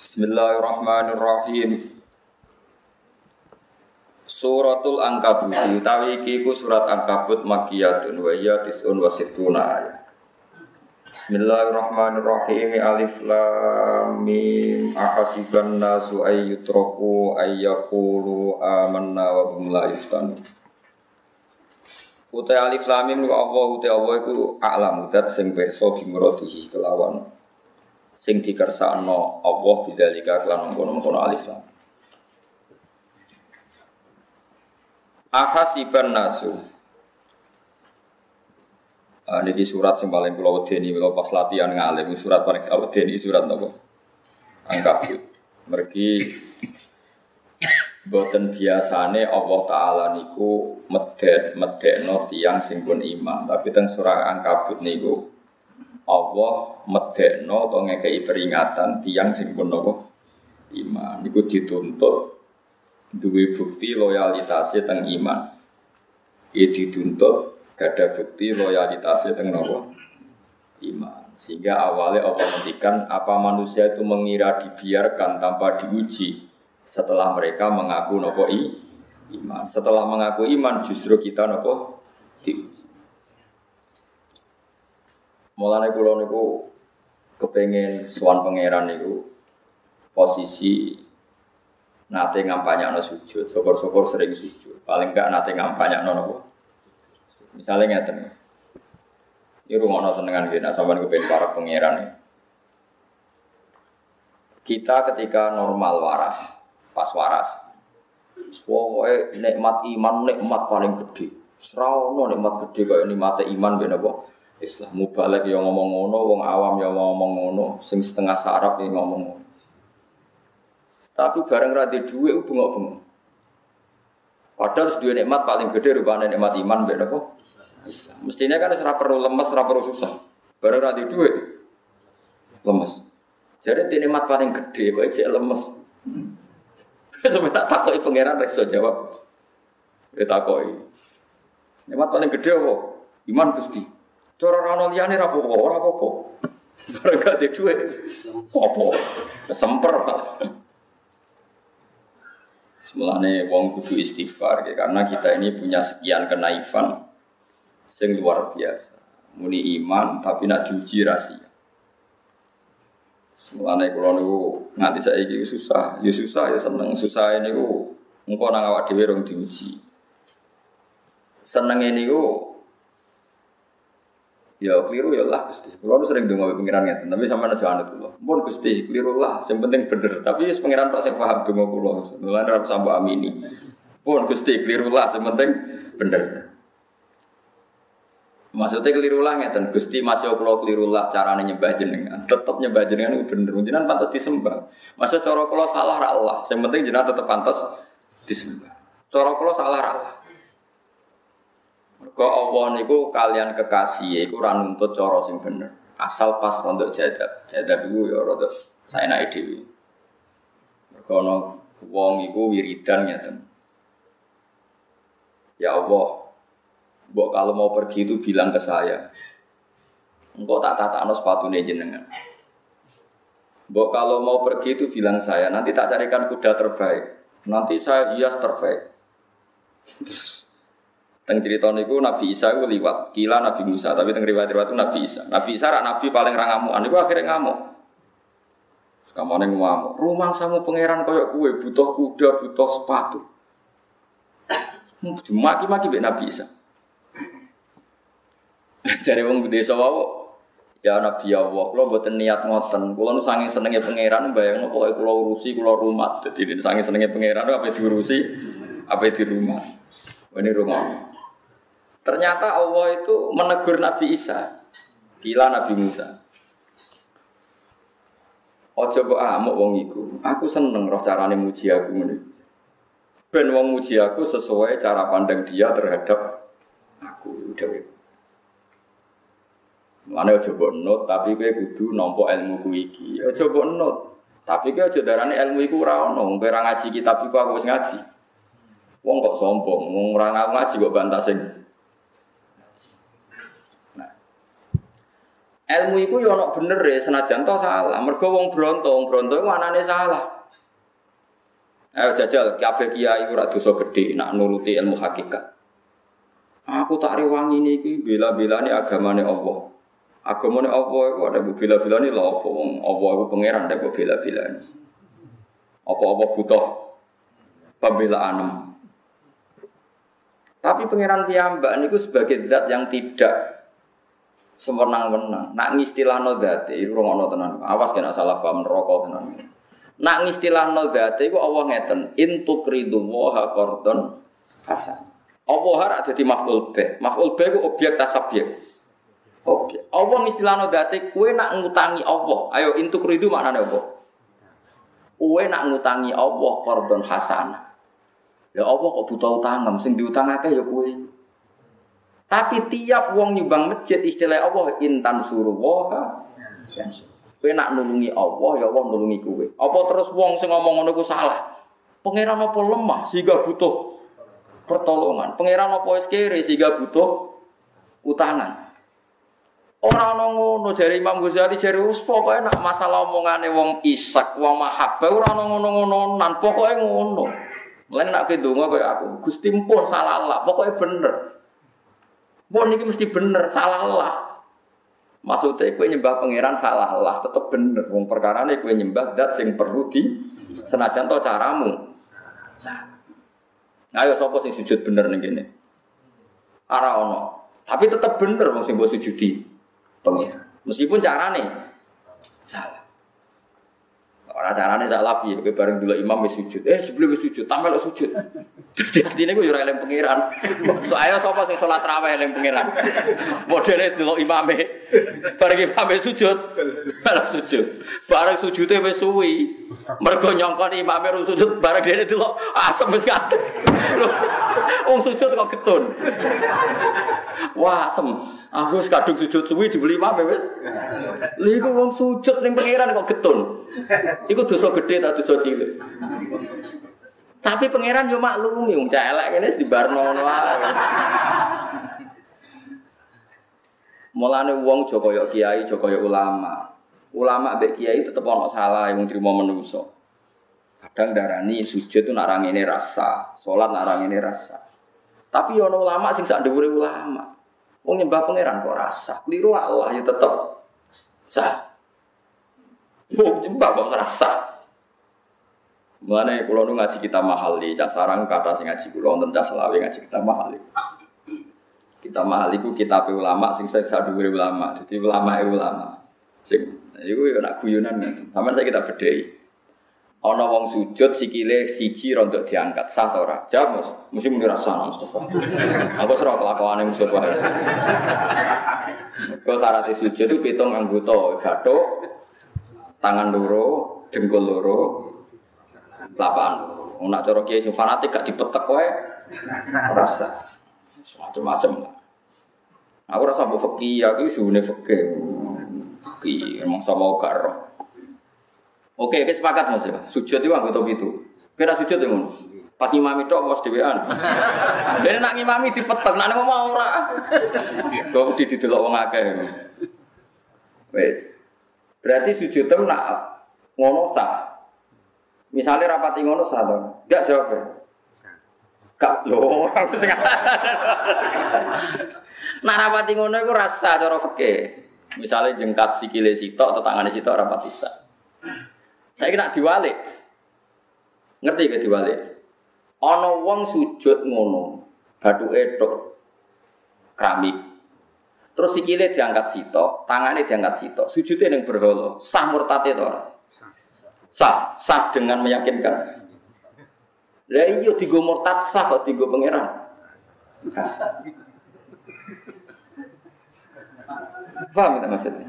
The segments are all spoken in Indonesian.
Bismillahirrahmanirrahim. Suratul Ankabut utawi iki ku surat Ankabut makiyatun wa ya tis'un wa sittuna ayat. Bismillahirrahmanirrahim. Alif lam mim ahasiban nasu ay yutraku ay yaqulu amanna wa hum la. Utai alif lam mim Allah utai Allah iku a'lamu dat sing bimrodihi kelawan sing dikersakno Allah bidzalika kelan mengkono-mengkono alif lam. Ahasiban nasu Uh, niki surat sing paling kula wedeni kula pas latihan ngalim surat paling kula wedeni surat napa? Angkabut. Mergi boten biasane Allah taala niku medet medekno tiyang sing pun iman, tapi teng surah Angkabut niku Allah medekno atau ngekei peringatan tiang sing pun iman niku dituntut duwe bukti loyalitasnya teng iman. Ia dituntut gada bukti loyalitasnya teng nopo iman. Sehingga awalnya Allah menghentikan apa manusia itu mengira dibiarkan tanpa diuji setelah mereka mengaku nopo iman. Setelah mengaku iman justru kita nopo diuji. Mulane kula niku kepengen suan pangeran niku posisi nate ngampanyakno sujud, syukur-syukur sering sujud. Paling enggak nate ngampanyakno nopo Misalnya ngeten. Ini rumah senengan gini, sampai kepengen para pangeran ini. Kita ketika normal waras, pas waras, pokoknya nikmat iman nikmat paling gede. Serono nikmat gede kayak nikmat iman bener kok. Islam mubalek yang ngomong ngono, wong awam yang ngomong ngono, sing setengah sarap yang ngomong ngono. Tapi bareng rada duit itu bengok-bengok. Padahal dua nikmat paling gede rupanya nikmat iman bener kok. Islam. Mestinya kan serap perlu lemes, serap perlu susah. Baru rada duit lemes. Jadi ini nikmat paling gede kok cek lemes. Sampai tak takoi pangeran rekso jawab. Ya takoi. Nikmat paling gede apa? Iman Gusti. Cara rano liyane ra apa-apa, ora apa-apa. Bareng gak duit. Apa? Semper. Semulane wong kudu istighfar ya, karena kita ini punya sekian kenaifan sing luar biasa. Muni iman tapi nak diuji rahasia. Semulane kula niku nganti saiki susah, ya susah ya seneng. Susah niku engko nang awak dhewe rong diuji. Senenge niku Ya keliru ya lah Gusti. Kulo sering donga pengiran ngeten, tapi sama aja anut kula. Mun Gusti, keliru lah, sing penting bener. Tapi wis pengiran tok sing paham donga kula. Mulane ora usah mbok amini. Pun Gusti, keliru lah, sing penting bener. Maksudnya keliru lah ngeten, Gusti masih kula keliru lah carane nyembah jenengan. Tetep nyembah jenengan itu bener, jenengan pantas disembah. Maksud cara kula salah ra Allah, sing penting jenengan tetep pantas disembah. Cara kula salah ra Allah. Mergo Allah niku kalian kekasih iku ora nuntut cara sing bener. Asal pas rontok jadab. Jadab iku ya rada saenake dhewe. Mergo ana wong iku wiridan ngeten. Ya Allah, Mbok kalau mau pergi itu bilang ke saya. Engkau tak tatakno sepatune jenengan. Mbok kalau mau pergi itu bilang saya, nanti tak carikan kuda terbaik. Nanti saya hias terbaik. Terus Teng cerita niku Nabi Isa itu liwat, kila Nabi Musa, tapi teng riwayat-riwayat itu Nabi Isa. Nabi Isa rak Nabi paling ra ngamukan, niku akhirnya ngamuk. Kamane ngamuk, rumah samu pangeran koyok kue, butuh kuda, butuh sepatu. Maki-maki mbek Nabi Isa. Jadi wong desa wae Ya Nabi Allah, kalau buatan niat ngoten, kalau nu sange senengnya pangeran, bayang pokoknya kalau urusi, kalau rumah, jadi sange senengnya pangeran, apa diurusi, apa di rumah, ini rumah. Ternyata Allah itu menegur Nabi Isa. Gila Nabi Musa. Ojo kok amuk wong iku. Aku seneng roh carane muji aku ngene. Ben wong muji aku sesuai cara pandang dia terhadap aku dhewe. Mana ojo mbok not, tapi kowe kudu nampa ilmu ku iki. Ojo mbok not. Tapi kowe aja darane ilmu iku ora ono. Kowe ora ngaji kitab iku aku wis ngaji. Wong kok sombong, wong ora ngaji kok bantah sing Ilmu iku yo ono bener ya senajan to salah. Mergo wong bronto, wong bronto iku salah. Ayo jajal kabeh kiai ora dosa gedhe nak nuruti ilmu hakikat. Aku tak rewangi niki bela-belani agamane Allah. Agamane Allah iku ada bela-belani lho apa wong Allah iku pangeran ada bela-belani. Apa-apa butuh pembelaan. Tapi pangeran piyambak niku sebagai zat yang tidak semenang-menang. Nak ngistilahno dzate iku rungono tenan. Awas kena salah paham neraka tenan. Nak ngistilahno dzate iku Allah ngeten, in tukridu wa qardon hasan. Allah ada di maf'ul bih. Maf'ul bih ku objek tasabiyek. Objek. Allah ngistilahno dzate kue nak ngutangi Allah. Ayo in tukridu maknane apa? Kue nak ngutangi Allah qardon hasan. Ya Allah kok butuh utang, sing diutangake ya kue. Tapi tiap wong nyumbang masjid istilah Allah intan suruh waha. Kowe nak nulungi Allah ya Allah nulungi kowe. Apa terus wong sing ngomong ngono ku salah? Pangeran apa lemah sehingga butuh pertolongan? Pangeran apa wis kere sehingga butuh utangan? Ora ana ngono jare Imam Ghazali jare wis pokoke nak masalah omongane wong isak, wong mahabbah ora ana ngono-ngono nan pokoke ngono. Lan nak ke donga koyo aku, Gusti pun salah Allah, pokoke bener. Mau niki mesti bener, salah Allah. Maksudnya kue nyembah pangeran salah Allah, tetap bener. Wong perkara ini kue nyembah dat sing perlu di senajan to caramu. Ayo sopo sing sujud bener nih gini. Ono, tapi tetap bener wong sing sujud sujudi pangeran. Meskipun carane salah. Orang carane piye kowe bareng dulu imam wis sujud. Eh jebule wis sujud, tampil sujud. Dadi artine ku yo ora eling pangeran. So ayo sapa sing salat raweh eling pangeran. Modele dulu imame. Bareng imame sujud, malah sujud. Bareng sujude wis suwi. Mergo nyongkon imame ru sujud bareng dene dulu asem wis kadek. Wong sujud kok getun. Wah, asem. Aku wis kadung sujud suwi dibeli imame wis. Lha iku wong sujud ning pangeran kok getun. Iku dosa gede tak dosa cilik. Tapi pangeran yo maklumi wong cah elek ngene di barno ngono Mulane wong aja kaya kiai, aja kaya ulama. Ulama mbek kiai tetep ana salah yang trimo menungso. Kadang darani sujud itu nak ini rasa, salat nak ini rasa. Tapi ana ulama sing sak dhuwure ulama. Wong nyembah pangeran kok rasa, keliru Allah ya tetep sah. Wong nyembah kok rasa. Mulane kula nu ngaji kita mahali, cak sarang kata sing ngaji kula wonten cak selawe ngaji kita mahali. Kita mahali ku kitab ulama sing saya dhuwure ulama. Jadi ulama e ulama. Sing iku yo nak guyonan Sampeyan saya kita bedhei. Ana wong sujud sikile siji rontok diangkat sah ta ora? Jawab mesti muni rasa Mustafa. Aku serah kelakuane Mustafa. Kau syarat sujud itu pitung anggota, gathuk, tangan loro, dengkul loro, telapak loro. Nak cara kiai sing fanatik gak dipetek wae. Rasa. Macam-macam. Aku rasa mbok fakih, aku suune fakih. Fakih, emang sama karo. Oke, oke sepakat Mas. Sujud itu anggota itu. Kira sujud ya. Pas ngimami tok bos dhewean. Dene nak ngimami dipetek, nak ngomong ora. Kok didelok wong akeh. Wes. Berarti sujud itu nak ngono sah. Misalnya rapati ngono sah to. Enggak jawab ya. Kak lho, aku sing Nak rapati ngono iku rasa cara fikih. Misalnya jengkat sikile sitok atau tangannya sitok rapati sah. Saya kena diwalik. Ngerti ke diwalik? Ono wong sujud ngono, batu etok keramik Terus sikile diangkat sitok, tangannya diangkat sitok, sujudnya yang berholo, sah murtad itu orang. Sah, sah dengan meyakinkan. Lah iya tiga murtad sah kok tiga pangeran. Paham itu maksudnya?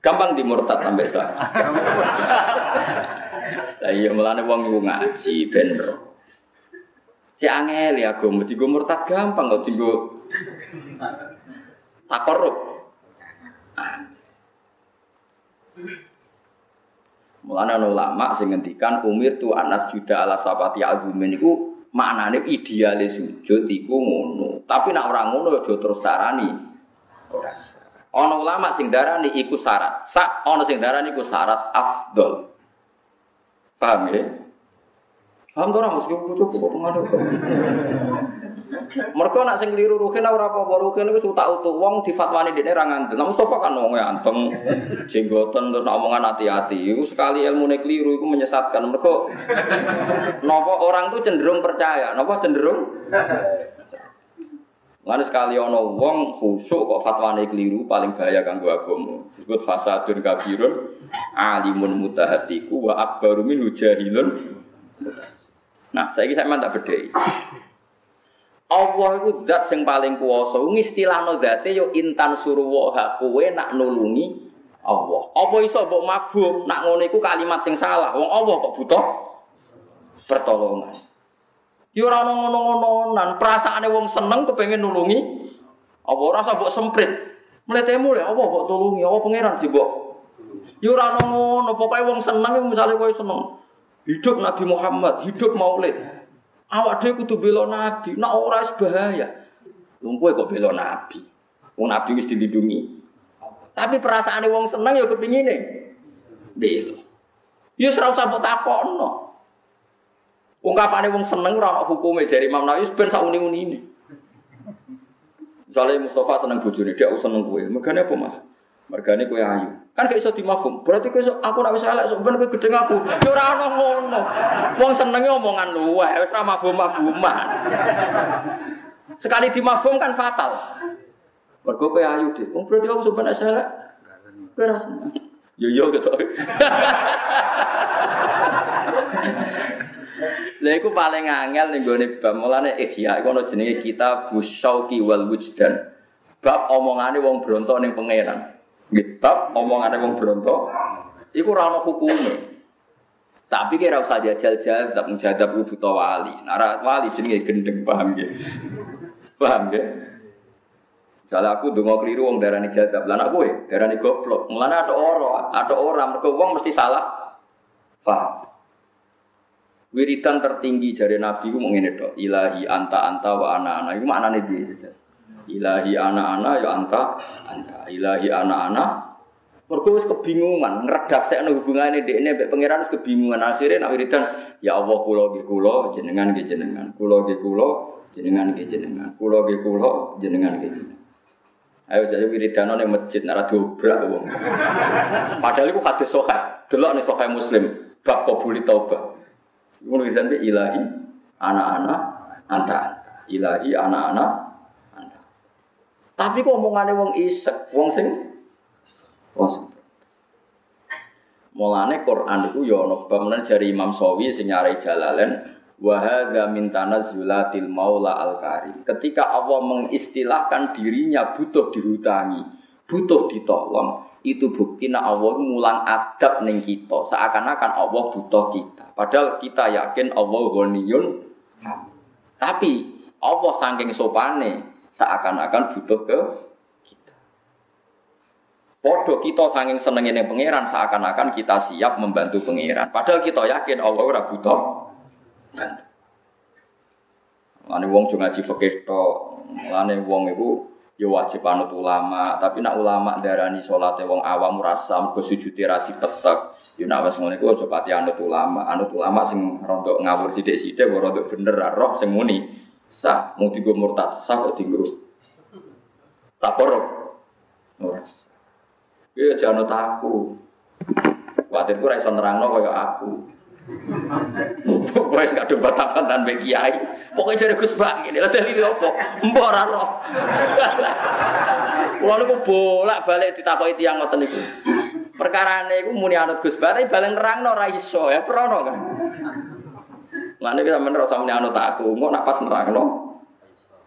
Gampang di murtad sampai sah. Lah iya mulane wong iku ngaji ben ro. Cek angel ya agama tiga murtad gampang kok tiga takorup. Mulane ulama sing ngendikan umir tu anas juda ala sapati agumen iku maknane ideale sujud iku ngono. Tapi nak ora ngono aja terus tarani. Ora. Ana ulama sing darani iku syarat. Sak ana sing darani iku syarat afdol. Paham ya? Paham to ora mesti cukup kok. Mereka nak sing keliru ruhin ora apa-apa ruhin wis utak utuk wong difatwani dene ra ngandel. Nah Mustofa kan wong anteng jenggoten terus nak omongan hati-hati. Iku sekali ilmune keliru iku menyesatkan. Mereka napa orang tuh cenderung percaya, napa cenderung Lalu sekali ono wong khusuk kok fatwane keliru paling bahaya kanggo agama. Disebut fasadun kabirun alimun mutahatiku wa akbaru min jahilun. Nah, saya saya tak bedhei. Allah itu zat sing paling kuwasa. Ngistilahno zate yo intan suruwa kowe nak nulungi Allah. Apa iso mbok mabum nak ngono kalimat sing salah. Wong Allah kok butuh pertolongan. Ya ora ono ngono-ngononan, perasaane wong seneng kepengin nulungi. Apa ora usah mbok semprit. Mletemu le apa mbok tulungi, apa pangeran sih mbok. Ya ora ono ngono, pokoke wong seneng misale kowe seneng. Hidup Nabi Muhammad, hidup Maulid. Awak dhewe kudu bela Nabi, nek ora wis bahaya. Wong kok bela Nabi. Wong Nabi wis dilindungi. Tapi perasaane wong seneng ya kepingine bela. Ya ora usah mbok takokno. Ungkapane wong seneng ora ono hukume jare Imam Nawawi ben sak uni-unine. Misalnya Mustafa seneng bojone, dia seneng kowe. Mergane apa, Mas? Mergane kowe ayu. Kan gak iso dimafhum. Berarti kowe aku nek wis elek sok ben kowe gedeng aku. Ya ora ono ngono. Wong senenge omongan luweh, wis ora mafhum-mafhuman. Sekali dimafhum kan fatal. Mergo kowe ayu, Dik. Wong berarti aku sok ben elek. Kowe ora seneng. Yo yo gitu. Lha iku paling angel ning gone bab mulane ihya iku ana jenenge kita busyauqi wal wujdan. Bab omongane wong bronto ning pangeran. Nggih, bab omongane wong bronto iku ora hukume. Tapi kira usah jajal-jajal tak menjadab buta wali. Nara wali jenenge gendeng paham nggih. Paham nggih? Misalnya aku dongo keliru wong darani jadab, lan aku ya darani goblok. Mulane ada orang, ada orang wong mesti salah. Paham? Wiridan tertinggi dari Nabi itu mungkin itu ilahi anta anta wa ana ana itu maknanya dia saja. Ilahi ana ana ya anta anta. Ilahi ana ana. Mergo wis kebingungan, ngredaksekno hubungane dekne mbek pangeran wis kebingungan. Akhirnya nak wiridan ya Allah kula nggih kula jenengan nggih jenengan. Kula nggih kula jenengan nggih jenengan. Kula nggih kula jenengan nggih jenengan. Ayo jadi wiridan ning masjid nara dobrak wong. Padahal iku hadis sahih. Delok nih sahih Muslim bab qabuli taubah. Ngono wiridan ilahi anak-anak anta anta. Ilahi anak-anak. Tapi kok omongane wong isek, wong sing wong sing Mulane Quran itu ya ana bab jari Imam Sawi sing nyarai Jalalain wa hadza min tanazzulatil maula al karim. Ketika Allah mengistilahkan dirinya butuh dihutangi, butuh ditolong, itu bukti nak Allah ngulang adab ning kita. Seakan-akan Allah butuh kita. Padahal kita yakin Allah ghaniyun. Tapi Allah saking sopane seakan-akan butuh ke kita Podo kita saking senengin pangeran seakan-akan kita siap membantu pangeran padahal kita yakin Allah ora butuh bantu wong cuma ngaji fikih tok, wong iku ya wajib anut ulama, tapi nak ulama darani salate wong awam rasam ke sujudi ra dipetek. Ya nak wis ngono iku aja pati anut ulama. Anut ulama sing rondok ngawur sithik-sithik ora rondok bener roh sing muni. Sah, mau digo murtad, sah kok digo. Tak korup. Ora sah. Ya jangan aku. Kuatir ku ra iso nerangno kaya aku. Pokoknya gak ada batasan mbek kiai. Pokoknya jadi Gus Bak ini lah dalile apa? Mbok ora roh. Kulo niku bolak-balik ditakoki tiyang ngoten niku. Perkarane iku muni anut Gus Bak tapi balen nerangno ora iso ya prono kan. Lah nek sampean ora sampe anut aku, engko nak pas nerangno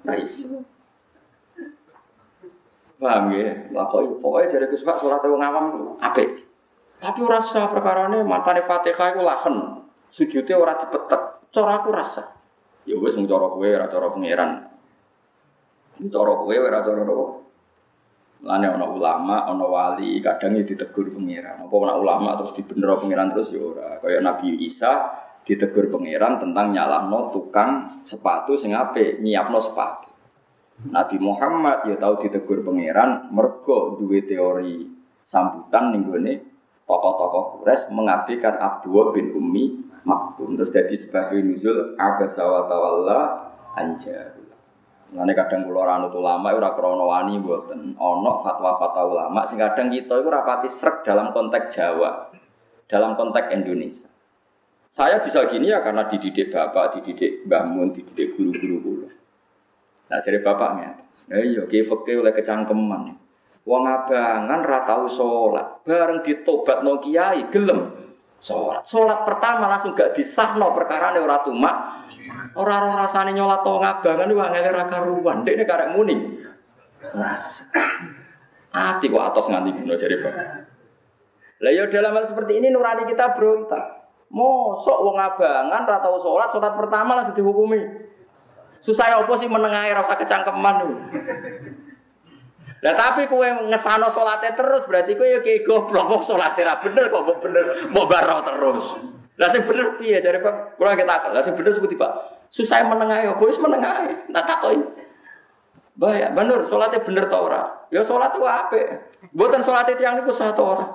ora iso. Paham ya? Lah kok pokoknya dari Gus Bak surat wong awam apik. Tapi rasa perkara ini matane Fatihah itu lahen. Sujudnya ora dipetek. Cara aku rasa. Ya wis mung cara kowe ora cara pangeran. Cara kowe ora cara apa? Lane ana ulama, ana wali, kadang ya ditegur pangeran. Apa ana ulama terus dibener pangeran terus ya ora. Kaya Nabi Isa ditegur pangeran tentang nyalahno tukang sepatu sing apik, nyiapno sepatu. Nabi Muhammad ya tahu ditegur pangeran mergo duwe teori sambutan ning gone tokoh-tokoh Quraisy mengabdikan Abdullah bin Ummi Maktum terus jadi sebagai nuzul abasa wa tawalla anjar. Kadang kula ora anut ulama ora krana wani mboten. Ana fatwa-fatwa ulama sing kadang kita iku rapati srek dalam konteks Jawa. Dalam konteks Indonesia. Saya bisa gini ya karena dididik bapak, dididik Mbah Mun, dididik guru-guru kula. Nah, jadi bapaknya, eh iya, ki fakir oleh kecangkeman. Wong abangan ra tau salat, bareng ditobat no kiai gelem salat. Salat pertama langsung gak disahno perkara ora tumak. Ora ora rasane nyolat to ngabangan wae ngene ra karuan. Dekne karek muni. Ras. Ati kok atos nganti ngono jare Bapak. Lah ya dalam hal seperti ini nurani kita berontak. Mosok wong abangan ra tau salat, salat pertama langsung dihukumi. Susah ya apa sih menengahi rasa kecangkeman itu. Lah tapi kue ngesano salate terus berarti kue ya kayak goblok kok salate ra bener kok bener mau baro terus. Lah sing bener piye dari Pak? Kula kita akal. Lah sing bener seperti Pak. Susah menengahi apa wis menengahi. Tak takoki. Bahaya, bener salate bener ta ora? Ya salat ku apik. Mboten salate tiyang niku sah ta ora?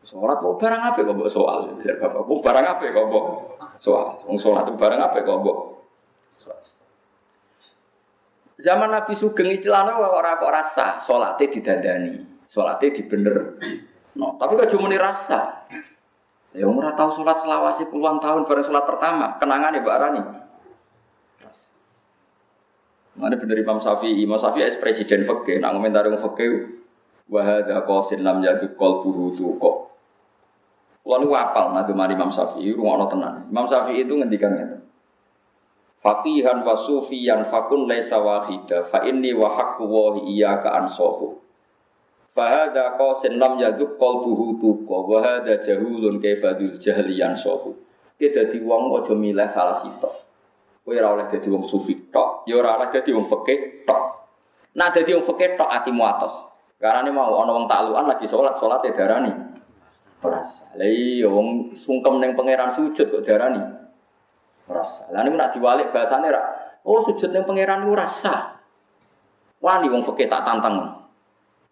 Salat kok barang apik kok soal. Dari Bapak, kok barang apik kok mbok soal. Wong salat barang apik kok mbok Zaman Nabi Sugeng istilahnya orang kok rasa sholatnya didandani, sholatnya dibener. No, tapi kok cuma rasa. Ya umur tahu sholat selawasi puluhan tahun baru sholat pertama, kenangan ya Mbak Rani. Mana bener Imam Syafi'i, Imam Syafi'i es presiden fakih, nak komentar yang fakih, wahada kosin lam jadi kol buru tuh kok. Lalu apal nanti mari Imam Syafi'i, rumah tenan. Imam Syafi'i itu ngendikan itu. Faqihan wa sufiyan fakun laisa wahida fa inni wa haqqu wa iyyaka ansahu. Fa hadha qasin lam yaduk qalbuhu tuqa wa hadha jahulun kaifadul jahli yansahu. Ki dadi wong aja milih salah sitok. Kowe ora oleh dadi wong sufi tok, ya ora oleh dadi wong fikih tok. Nah dadi wong fikih tok atimu atos. Karena mau ana wong taklukan lagi sholat, sholat ya darani. Ora. Lah iya wong sungkem ning pangeran sujud kok darani. Rasa. Lah niku nak diwalik bahasane rak. Oh sujud ning pangeran niku rasa. Wani wong fikih tak tantang.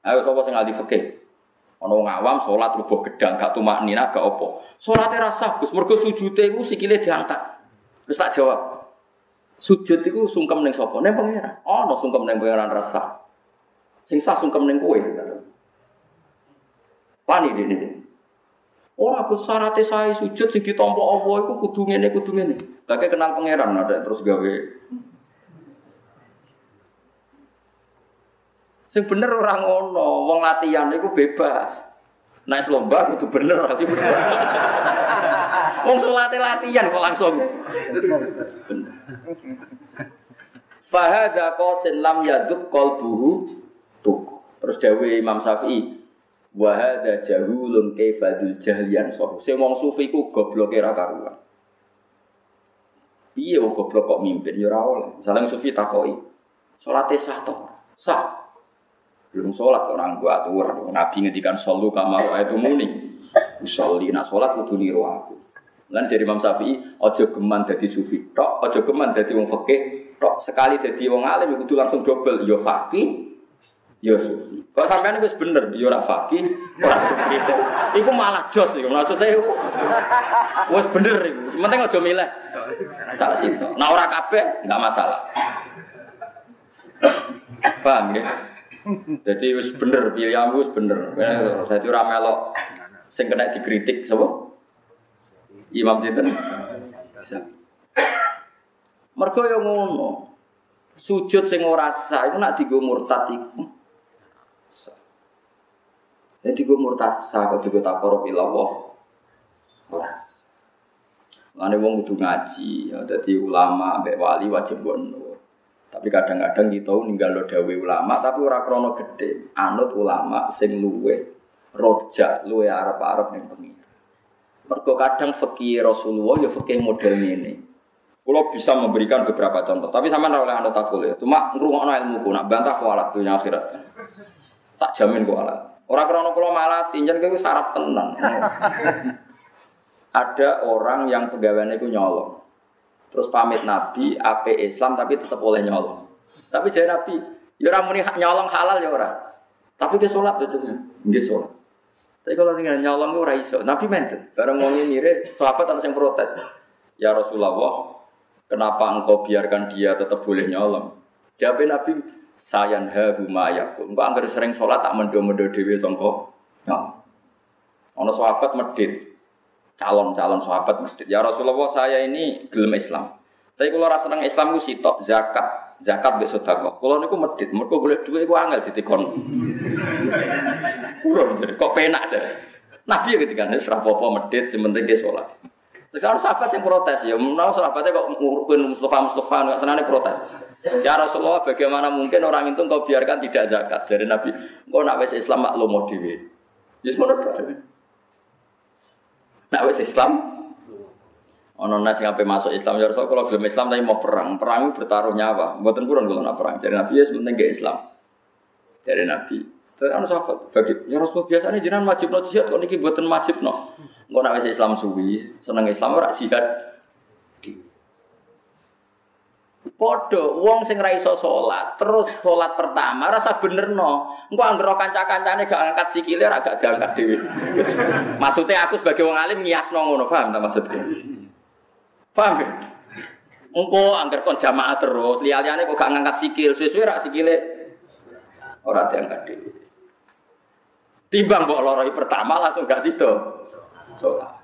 Ayo sapa sing ahli fikih? Ana wong awam salat rubuh gedang gak tumak nina gak apa. Salate rasa Gus mergo sujude iku sikile diangkat. Terus tak jawab. Sujud iku sungkem ning sapa? Ning pangeran. Oh, no sungkem ning pangeran rasa. Sing sah sungkem ning kowe. Wani dene. Orang aku syaratnya saya sujud sing ditompo Allah itu kudu ngene kudu ngene. Lagi kenal pangeran ada terus gawe. Sing bener orang ngono, wong latihan itu bebas. Naik lomba kudu bener tapi bener. Wong salate latihan kok langsung. Fahada qasin lam yaduk qalbuhu tuh. Terus Dewi Imam Syafi'i, Wahada jahulun kaifadul jahlian sohu. Sing wong sufi ku goblok era karuan. Piye wong goblok kok mimpin ya ora sufi takoki, salate sah to? Sah. Belum sholat orang gua atur. Nabi ngedikan solu kamar itu muni. Usolli nak sholat kudu niru aku. Lan jadi Imam Syafi'i, ojo geman dadi sufi tok, ojo geman dadi wong fikih tok. Sekali dadi wong alim kudu langsung double yo ya fakih ya sufi. Kok sampean wis bener ya ora fakih, ora sufi. Iku malah jos iku maksudnya iku. Wis bener iku. Penting aja milih. Salah situ. Nah ora kabeh enggak masalah. Paham ya? Jadi wis bener pilihanmu wis bener. Dadi ora melok sing kena dikritik sapa? Imam sinten? Mergo yo ngono. Sujud sing ora sah iku nak digo murtad iku jadi gue murtad sah, kalau gue tak korup ilawah. Lalu wong kudu ngaji, ya, jadi ulama, mbak wali wajib gue Tapi kadang-kadang kita ninggal lo dawe ulama, tapi ora krono gede. Anut ulama sing luwe, rojak luwe arab-arab yang pengen. Mergo kadang fakih Rasulullah ya fakih model ini. Kalau bisa memberikan beberapa contoh, tapi sama oleh anut takul ya. Cuma ngurungokno ilmu nak bantah kualat dunia akhirat. Tak jamin kualat. Orang krono kulo malah tinjan gue sarap tenang. Ada orang yang pegawainya itu nyolong. Terus pamit Nabi, AP Islam tapi tetap boleh nyolong. Tapi jadi Nabi, Ya ora muni nyolong halal ya ora. Tapi ke sholat betul nggih sholat. Tapi kalau dengan nyolong ora iso. Nabi menten. Bareng mau nyire sahabat ana sing protes. Ya Rasulullah, kenapa engkau biarkan dia tetap boleh nyolong? Jawab Nabi, sayan ha huma. Engkau anggar sering sholat tak mendo-mendo dewi songko nyolong. Ono sahabat medit, calon-calon sahabat medit. Ya Rasulullah saya ini gelem Islam. Tapi kalau rasa seneng Islam itu sitok zakat, zakat besok sedekah. Kalau niku medit, mereka boleh dua itu angel. Kurang, kok penak deh. Nabi ya ketika ini serapopo medit, sementing dia sholat. Terus kalau sahabat yang protes, ya mau sahabatnya kok ngurukin Mustafa Mustafa nggak senang protes. Ya Rasulullah, bagaimana mungkin orang itu kau biarkan tidak zakat dari Nabi? Kau nak wes Islam maklum mau dewi. Ya semua Nak wes Islam Ono nasi ngapain masuk Islam ya Rasul kalau belum Islam tapi mau perang, perang bertaruh nyawa. Buatan kurang kalau nak perang. Jadi Nabi ya sebenarnya gak Islam. Dari Nabi. Terus anu sahabat bagi ya Rasul biasanya jangan wajib no jihad kok niki buatan wajib no. Engko nak Islam suwi, seneng Islam ora jihad. Podo, wong sing ra iso salat, terus salat pertama rasa bener no. Engko anggere kanca-kancane gak angkat sikile ra gak diangkat dhewe. Maksudnya aku sebagai wong alim ngiasno ngono, paham ta maksudnya? Paham ya? Engko angger kon jamaah terus, liya-liyane kok gak ngangkat sikil, sesuai rak sikile ora diangkat dhewe. Timbang mbok loroi pertama langsung gak sido. Salat.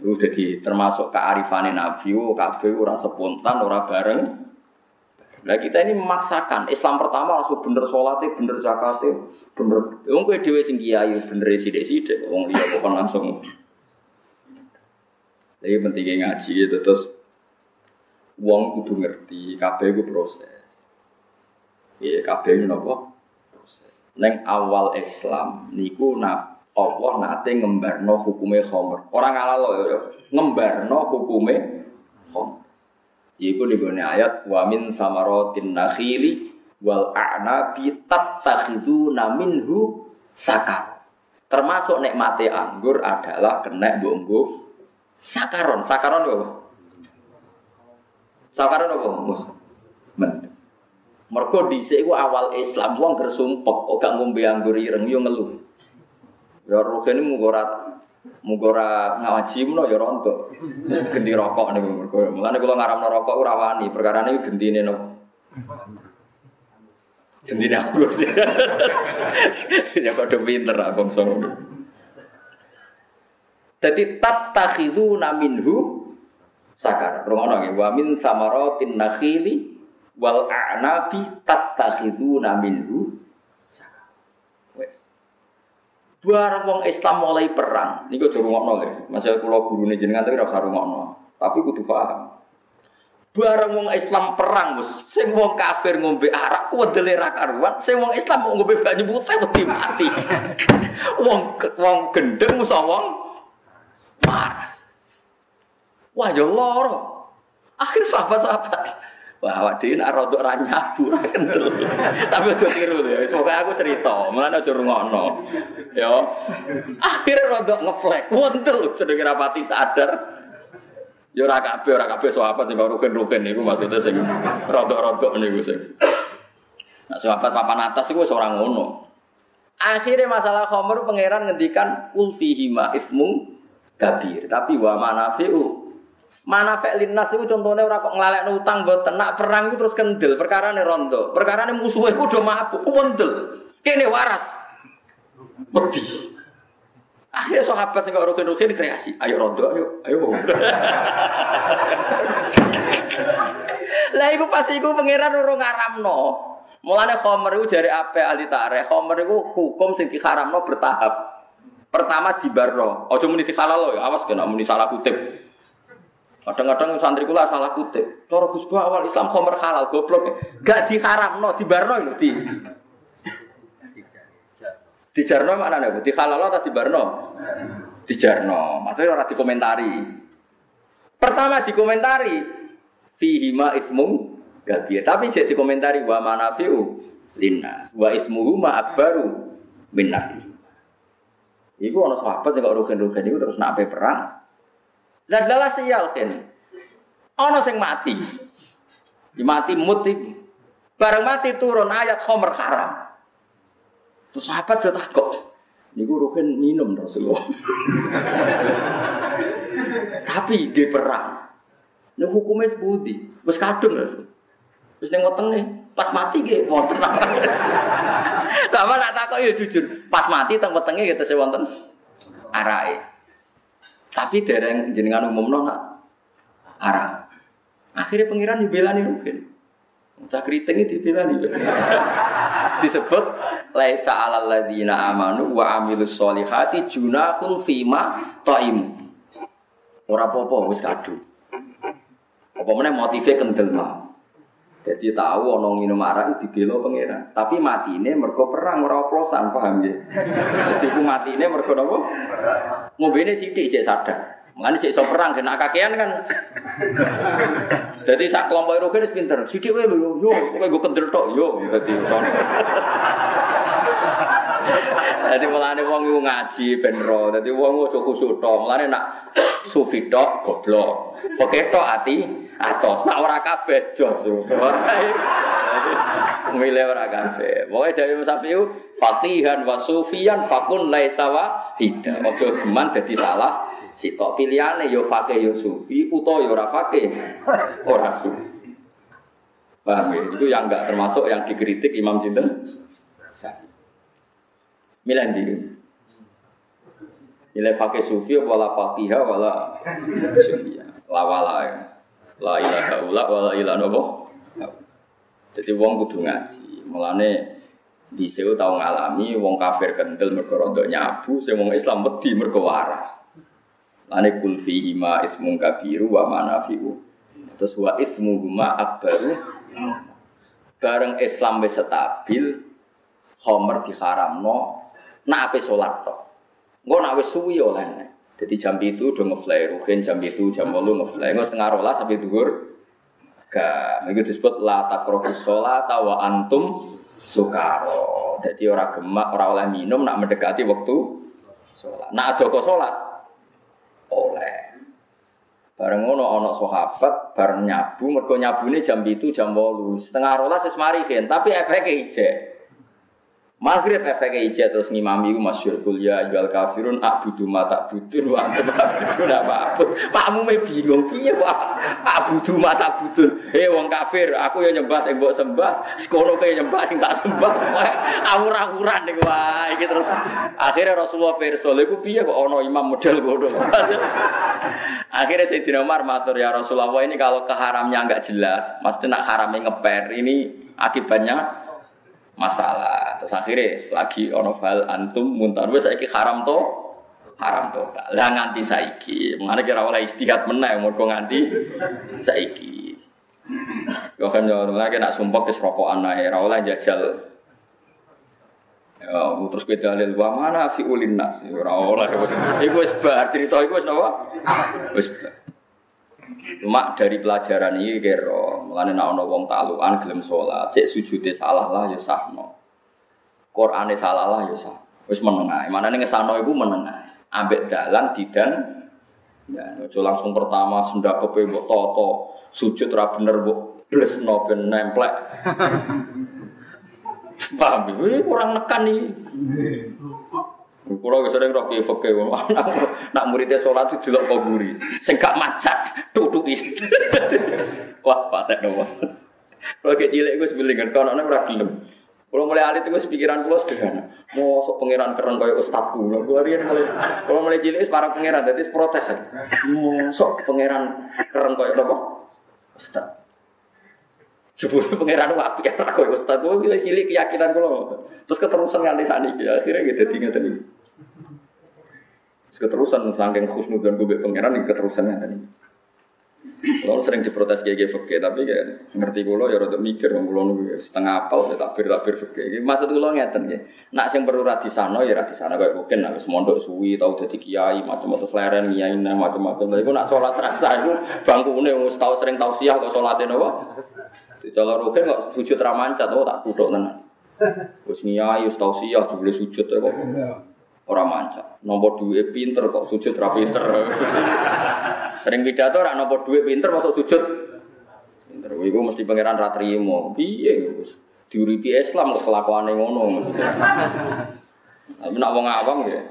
Itu jadi termasuk kearifan Nabi, oh, kabeh ora spontan, ora bareng. Nah kita ini memaksakan Islam pertama langsung bener sholatnya, bener zakatnya, bener. Wong kowe dhewe sing bener sithik-sithik, wong liya kok langsung tapi pentingnya ngaji itu terus uang kudu ngerti, kabeh itu proses. Ya itu nopo proses. Neng awal Islam niku na Allah nate ngembarno hukume khomer. Orang ala lo ya, ngembarno hukume khomer. Iku nih ayat wa min samaratin nakhili wal a'nabi tattakhiduna minhu sakar. Termasuk nikmati anggur adalah kena bumbu Sakaron, sakaron apa? Sakaron apa? Mus. Mergo dhisik iku awal Islam wong gersumpek kok gak ngombe anggur ireng yo ngeluh. Ya rukene mung ora mung ora ngaji menawa ya rontok. Gendi rokok niku mergo. Mulane kula ngaramno rokok ora wani, perkara niku gendine no. Gendine anggur sih. ya kok pinter ah bangsa ngono. Jadi tattakhiduna minhu sakar. Rungono nggih wa min samaratin nakhili wal a'nabi tattakhiduna minhu. Wes. Barang wong Islam mulai perang, niku aja rungokno nggih. Masih kula gurune jenengan tapi ora usah rungokno. Tapi kudu paham. Barang wong Islam perang, Gus. Sing wong kafir ngombe arak wedele ra karuan, sing wong Islam mau ngombe banyu putih wedi mati. wong wong gendeng musa wong. Wah ya. Akhir sahabat-sahabat. Wah, awak dhewe nek rodok ra nyabu. Tapi aja tiru ya. Pokoke aku cerita, mulane aja rungokno. Ya. Akhir rodok ngeflek, wontel sedeng rapati sadar. Ya ora kabeh ora kabeh sahabat sing rugen-rugen niku maksudnya sing rodok-rodok niku sing. Nah, sahabat papan atas iku wis ora ngono. Akhirnya masalah khomer pangeran ngendikan ulfihima ismu kabir. Tapi wa manafi'u Manafek linnas itu contohnya orang kok ngelalek utang buat tenak perang itu terus kendel perkara nih rondo. Perkara nih musuhnya udah mabuk kendel ini waras. Wedi. Akhirnya sahabat yang rukin rukin kreasi. Ayo rondo ayo ayo. Lah itu pasti itu pangeran urung ngaramno. Mulane khomer itu jari apa ahli tarikh khomer itu hukum sing diharamno bertahap. Pertama di barno, ojo muni halal ya, awas kena muni salah kutip. Kadang-kadang santri kula salah kutip. Cara Gus awal Islam khomer halal goblok. Gak diharamno, di barno itu di. Di jarno mana nih? Di halal atau di barno? Di jarno. Maksudnya orang dikomentari. Pertama dikomentari fihima ismum gabia. Tapi jadi dikomentari wa manafiu linnas wa ismuhu ma akbaru min Iku ana sahabat sing kok rugen-rugen iku terus nak perang. Lah dalah sial kan. Ana sing mati. Di mati mut iki. Bareng mati turun ayat khomer haram. Terus sahabat sudah takut. Niku Ruhin minum Rasulullah. Tapi dia perang. Ini hukumnya sebudi. Wes kadung Rasul. Terus ning nih, pas mati nggih wonten. Sama nak takut ya jujur. Pas mati teng wetenge gitu sih wonten arai. Tapi dereng jenengan umum nona arah. Akhirnya pangeran dibelani Ruhin. Cak keriting itu dibelani. Disebut laisa alal ladina amanu wa amilus solihati junahun fima taim. Ora apa-apa wis kado. Apa meneh motive kendel mah. Jadi tahu ono minum arak dibela pangeran. Tapi matine mergo perang ora oplosan, paham ya? Jadi ku matine mergo napa? Ngombene sithik cek sadar. Mengani cek iso perang kena kakean kan. Jadi sak kelompok itu wis pinter. Sithik wae lho yo, kowe go kendel tok yo dadi sono. Jadi mulane wong iku ngaji ben ro. Dadi wong ojo khusuk tok. Mulane nak sufi tok goblok. Fakih tok ati atos. Nak ora kabeh jos. Milih ora kabeh. Pokoke Jawa Musafiu fatihan wa sufiyan fakun laisa wa hida. Ojo geman dadi salah. Sitok pilihane yo fakih yo sufi utawa yo ora fakih. Ora sufi. Paham ya? Itu yang enggak termasuk yang dikritik Imam Sinten Syafi'i. Milih di Milih fakih sufi wala fakihah wala sufiya. Lawala ya. La ilaha illa wa la ilaha nopo. Jadi wong kudu ngaji. Mulane di sini tau ngalami wong kafir kendel mergo rodok nyabu, sing wong Islam wedi mergo waras. Lane kul fihi ma ismun kabiru wa manafi'u. Terus wa ismuhuma akbaru. Bareng Islam wis stabil, Homer diharamno, nak ape salat tok. Engko nak wis suwi oleh. Jadi jam itu udah ngefly, rugen jam itu jam malu ngefly, nggak setengah rola sampai duhur. Gak, itu disebut la takrohus sholat wa antum sukaro. Jadi orang gemak, orang oleh minum nak mendekati waktu sholat. Nak ada kok sholat, oleh. Bareng ngono ono sahabat bareng nyabu, mergo nyabune jam itu jam 8. Setengah rola sesmari kan, tapi efeknya ijek. Maghrib efek ijat terus ngimami ku masyur kuliah jual kafirun abudu mata budun wa antum abudu nak apa Pakmu me bingung piye kok abudu mata budun. Hei wong kafir, aku yang nyembah sing mbok sembah, sekono kaya nyembah sing tak sembah. Awur-awuran niku wae iki terus akhirnya Rasulullah pirsa lha iku piye kok ana imam model ngono. akhirnya Sayyidina Umar matur ya Rasulullah ini kalau keharamnya enggak jelas, maksudnya nak haramnya ngeper ini akibatnya masalah. Terus akhirnya lagi ono antum muntar wis saiki haram to haram to. Lah nganti saiki. Mengane kira oleh istihad meneh mergo nganti saiki. Yo kan yo lagi nak sumpah wis rokokan ae ora jajal. Ya, terus kita dalil wa mana fi ulin nas ora oleh wis. Iku wis bar cerita iku wis napa? Wis. Cuma dari pelajaran ini kero, mulane nek ana wong talukan gelem salat, cek sujude salah lah ya sahno. Qur'ane salah lah ya sah. Wis menengah. Manane ngesano iku menengah. Ambek dalan didan ya ojo langsung pertama sendak kepe mbok toto, sujud ra bener mbok blesno ben nemplek. Paham, ini kurang nekan nih. Kulo wis sering roh kiye fikih nak muridnya salat itu delok kuburi. Sing gak macet tutuki. Wah, patek nopo. Kulo ke cilik iku sebilingan kono nek ora gelem. Kulo mulai alit itu pikiran kulo sederhana. Mau sok pangeran keren kaya ustadku. Kulo riyen mulai kulo mulai cilik para pangeran dadi protes. Mau sok pangeran keren kaya apa? Ustad. Jebule pangeran wapi kaya ustad. Kulo cilik keyakinan kulo. Terus keterusan nganti akhirnya gitu tinggal tadi. Keterusan saking khusnudan gue pangeran yang keterusannya tadi. Kalau sering diprotes kayak gitu, tapi kayak ngerti gue ya rada mikir, gue nunggu setengah apal, ya takbir takbir fakir. Maksud gue ngeten ya, nak sing perlu rati sana ya rati sana kayak mungkin, nak mondok suwi, tau jadi kiai, macam-macam seleren, kiai nah macam-macam. Tapi gue nak sholat rasa itu bangku ini, tahu sering tahu siah kok sholatin apa? Di jalan rugen kok sujud ramancat, oh tak kudok tenan. Wis wis tau siah, boleh sujud ya kok. Orang manca. Nomor dua pinter kok sujud ra pinter. Sering pidato ora nomor dua pinter masuk sujud. bener. Iku mesti pangeran ra trimo. Piye Gus? Diuripi Islam kok kelakuane ngono. Tapi nak wong awam ya.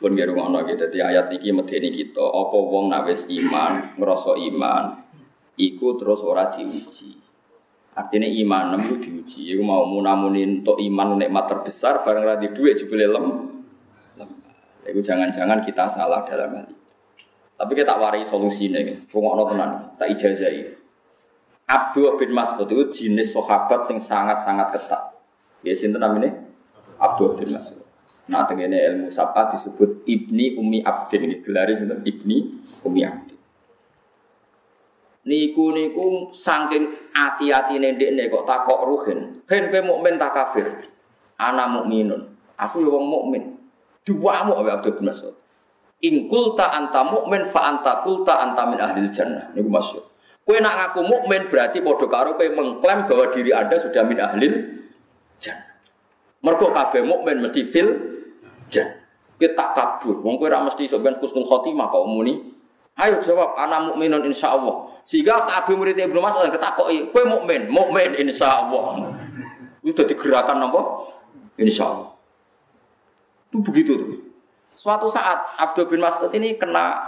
Pun nggih ngono iki ayat iki medeni kita, apa wong nak iman, ngrasa iman, iku terus ora diuji. Artinya iman nemu diuji. Iku mau munamuni untuk iman nikmat terbesar bareng ra di dhuwit jebule lem. Iku jangan-jangan kita salah dalam hal ini. Tapi kita warai solusinya, rungokno tenan, tak ijazahi. Abdul bin Mas'ud itu jenis sahabat yang sangat-sangat ketat. Ya sinten namanya? Abdul bin Mas'ud. Nah, tengene ilmu sabah disebut Ibni Umi Abdin. Ini gelari sinten Ibni Umi Abdin. Niku niku saking hati-hati ndekne kok takok ruhin. Ben kowe mukmin tak kafir. Ana mukminun. Aku yo wong mukmin. Duwamu Abdul bin Mas'ud. In kulta anta mukmin fa anta kulta anta min ahli jannah. Niku maksud. Kue nak ngaku mukmin berarti podo karo kue mengklaim bahwa diri anda sudah min ahlil jannah. Mergo kabeh mukmin mesti fil jannah. Kita tak kabur. Wong kue ra mesti sok ben khotimah kok muni. Ayo jawab ana mukminun insyaallah. Sehingga kabeh murid Ibnu Mas'ud ketakoki, kue mukmin, mukmin insyaallah. Itu digerakan apa? Insyaallah. Itu begitu tuh. Suatu saat Abdul bin Mas'ud ini kena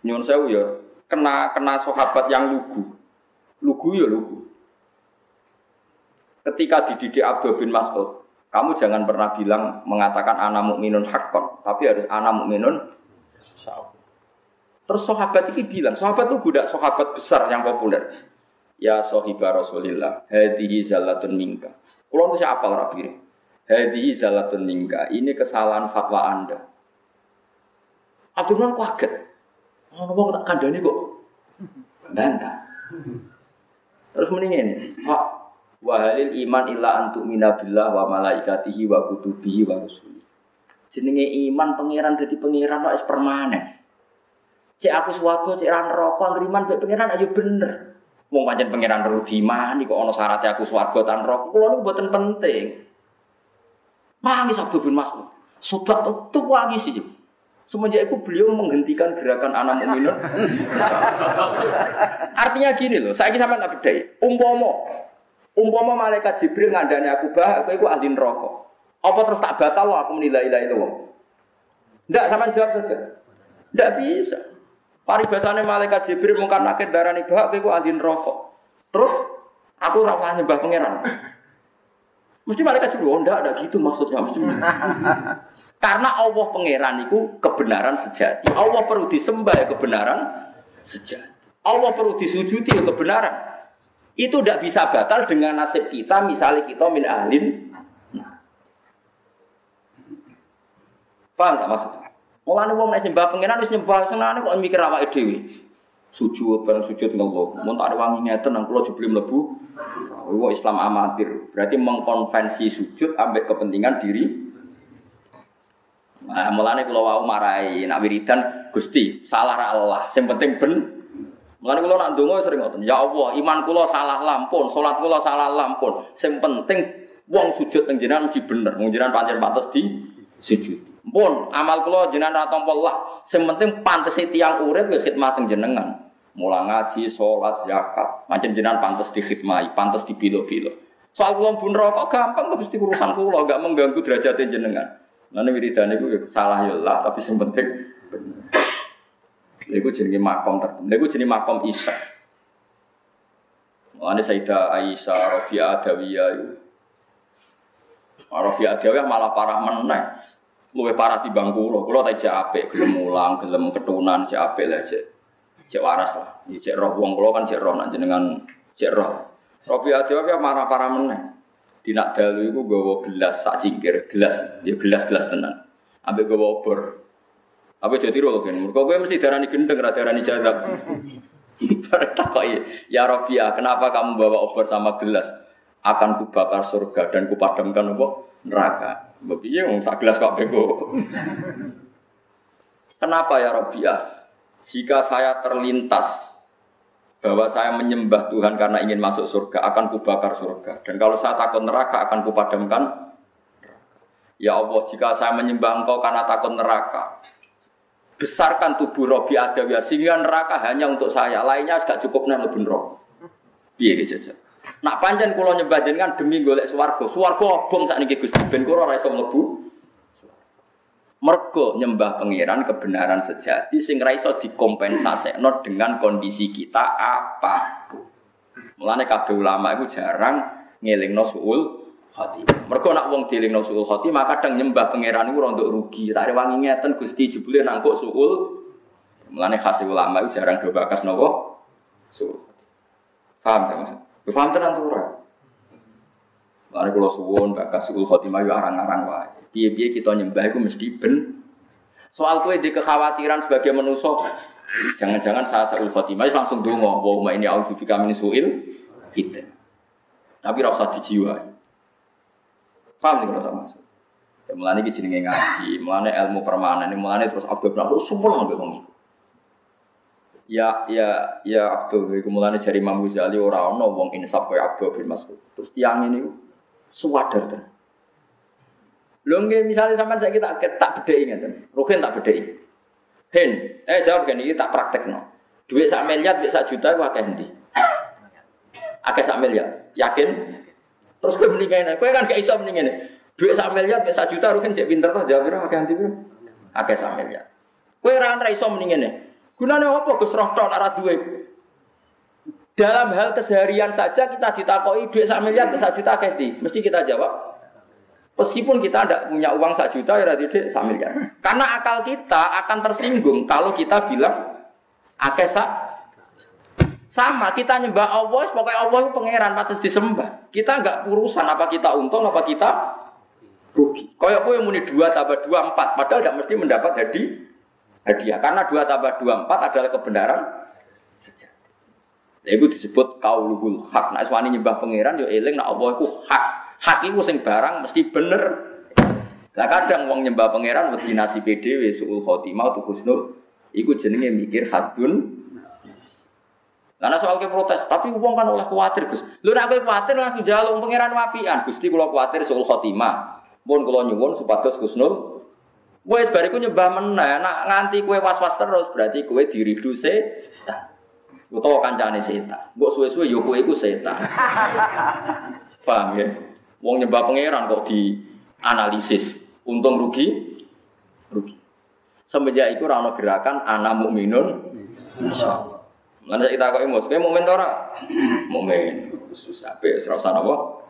nyuwun sewu ya, kena kena sahabat yang lugu. Lugu ya lugu. Ketika dididik Abdul bin Mas'ud, kamu jangan pernah bilang mengatakan anak mukminun hakon, tapi harus anak mukminun Terus sahabat ini bilang, sahabat itu budak sahabat besar yang populer. Ya sohibah Rasulillah, hadihi zalatun. Kalau itu siapa rapi Hadihi zalatun minka. Ini kesalahan fatwa anda. Abdurrahman kaget. Oh, nopo tak kandani kok. Bantah. Terus mendingin, Pak, wahalil iman illa antuk minabillah wa malaikatihi wa kutubihi wa rusuli. Jenenge iman pangeran jadi pangeran kok permanen. Cek aku swarga, cek ran neraka, ngriman mbek pangeran ayo bener. Wong pancen pangeran rudiman kok ana syaratnya aku swarga tan neraka. Kulo niku mboten penting. Nangis Abdul bin Mas'ud. Sobat tuh wangi sih. Semenjak itu beliau menghentikan gerakan anak mukminun. Artinya gini loh, saya sama tak beda. Umpomo, umpomo malaikat Jibril ngandani aku bah, aku itu ahli neraka. Apa terus tak batal loh aku menilai ilah itu? Tidak sama jawab saja. Tidak bisa. Paribasane malaikat Jibril mungkin nakit darah nih bah, aku itu ahli neraka. Terus aku ramah nyembah pangeran. Mesti malaikat Jibril, oh enggak, enggak gitu maksudnya. Mesti Karena Allah pangeran itu kebenaran sejati. Allah perlu disembah ya kebenaran sejati. Allah perlu disujudi ya kebenaran. Itu tidak bisa batal dengan nasib kita, misalnya kita min ahlin. Paham tak maksudnya? Mulane wong nek nyembah pangeran wis nyembah senane kok mikir awake dhewe. Sujud bareng sujud ngello. Mun tak wangi ngeten nang kula jebule mlebu. Wong Islam amatir. Berarti mengkonvensi sujud ambek kepentingan diri Nah, mulane kula wau marai nak wiridan Gusti, salah ra Allah. Sing penting ben. Mulane kula nak ndonga sering ngoten. Ya Allah, iman kula salah lampun, salat kula salah lampun. Sing penting wong sujud teng jenengan mesti bener. Wong jenengan pancen pantes di sujud. Pun amal kula jenengan ra tampa lah. Sing penting pantes tiang urip ya khidmat teng jenengan. Mula ngaji, salat, zakat. Pancen jenengan pantes dikhidmati, pantes dipilo-pilo. Soal kula pun rokok gampang mesti urusan kula, gak mengganggu derajat jenengan. Nanti wiridan itu salah ya lah, tapi yang penting benar. Itu jadi makom tertentu. Itu jadi makom isak. Mulanya Sayyidah Aisyah, Rabi'ah Adawiyah itu. Rabi'ah Adawiyah malah parah meneng. Luwe parah bangku lo. Kalau tak cek apik, gelem mulang, gelem ketunan, cek apik lah cek. Cek waras lah. Cek roh wong kulo kan cek roh nanti dengan cek roh. Rabi'ah Adawiyah marah parah meneng. Di nak dalu itu gawa gelas sak cingkir, gelas, ya gelas-gelas tenan. Ambek gawa obor. Apa jadi roh kan? Mergo kowe mesti darani gendeng, ra darani jadab. Takoki, ya Robiah, kenapa kamu bawa obor sama gelas? Akan kubakar surga dan kupadamkan apa? Neraka. Mbok piye sak gelas kok bego. Kenapa ya Robiah? Jika saya terlintas bahwa saya menyembah Tuhan karena ingin masuk surga akan kubakar surga dan kalau saya takut neraka akan kupadamkan ya Allah jika saya menyembah engkau karena takut neraka besarkan tubuh Robi Adawiyah sehingga neraka hanya untuk saya lainnya tidak cukup lebih neraka Piye ge jajal? Nak pancen kula nyembah demi golek swarga. Swarga obong sakniki Gusti ben kula ora. Mergo nyembah pangeran kebenaran sejati sing ra iso dikompensasekno dengan kondisi kita apa. Mulane kabeh ulama itu jarang ngelingno suul khotimah. Mergo nak wong dielingno suul khotimah kadang nyembah pangeran iku rontok rugi. Tak wangi ngeten Gusti jebule nangkuk suul. Mulane khas ulama itu jarang do bakas nopo suul. Paham tak maksud? Paham tenan tuh ora? Mulane kula suwun bakas suul khotimah yo arang-arang wae. Piye-piye kita nyembah itu mesti ben. Soal kue di kekhawatiran sebagai manusia, jangan-jangan saya seul khotimah langsung dongo, bahwa ini audio min suil kita. Tapi rasa di jiwa. Paham sih kalau tak maksud? Ya, mulane iki jenenge ngaji, mulane ilmu permanen, mulane terus Abdul Rahman sumpel wong iku. Ya ya ya Abdul iku mulane jari Imam Ghazali ora ana wong insaf kaya Abdul bin Mas'ud. Terus tiang ini suwadar tenan. Lho nggih misale sampean saiki tak tak bedheki ngeten. Ruhin tak bedheki. Hen, eh jawab gini tak praktekno. Duit sak miliar, duit sak juta wae akeh ndi? Akeh sak miliar. Yakin? Terus kowe mending kene. Kowe kan gak iso mending ngene. Duit sak miliar, duit sak juta Ruhin cek pinter to jawab piro akeh ndi piro? Akeh sak miliar. Kowe ora iso mending ngene. Gunane apa Gus roh tok ora duit? Dalam hal keseharian saja kita ditakoi duit sak miliar, duit sak juta akeh ndi? Mesti kita jawab Meskipun kita tidak punya uang satu juta ya tidak sambil ya. Karena akal kita akan tersinggung kalau kita bilang akesa sama kita nyembah Allah, pokoknya Allah itu pangeran patut disembah. Kita nggak urusan apa kita untung apa kita rugi. Kayak yang muni dua tambah dua empat, padahal tidak mesti mendapat hadiah. Hadiah karena dua tambah dua empat adalah kebenaran. Ya, itu disebut kauluhul hak. Nah, suami nyembah pangeran, yo eling, nah Allah itu hak hak iku sing barang mesti bener. Lah kadang wong nyembah pangeran wedi nasib dhewe suul khotimah tu husnul iku jenenge mikir hadun karena soal ke protes, tapi uang kan oleh khawatir Gus. Lu nak kowe khawatir langsung jaluk pangeran wapian. Gusti kula khawatir soal khotimah. Mun kula nyuwun supados Gusnul Wes bariku nyembah meneh, nak nganti kue was-was terus berarti kue diridu setan. Utawa kancane setan. Mbok suwe-suwe yo kowe iku setan. Paham ya? Wong nyembah pangeran kok di analisis untung rugi rugi. Semenjak itu rano gerakan anak mukminun insyaallah. Mana kita kok emos, kowe mukmin ora? Mukmin. Susah pe serasa napa?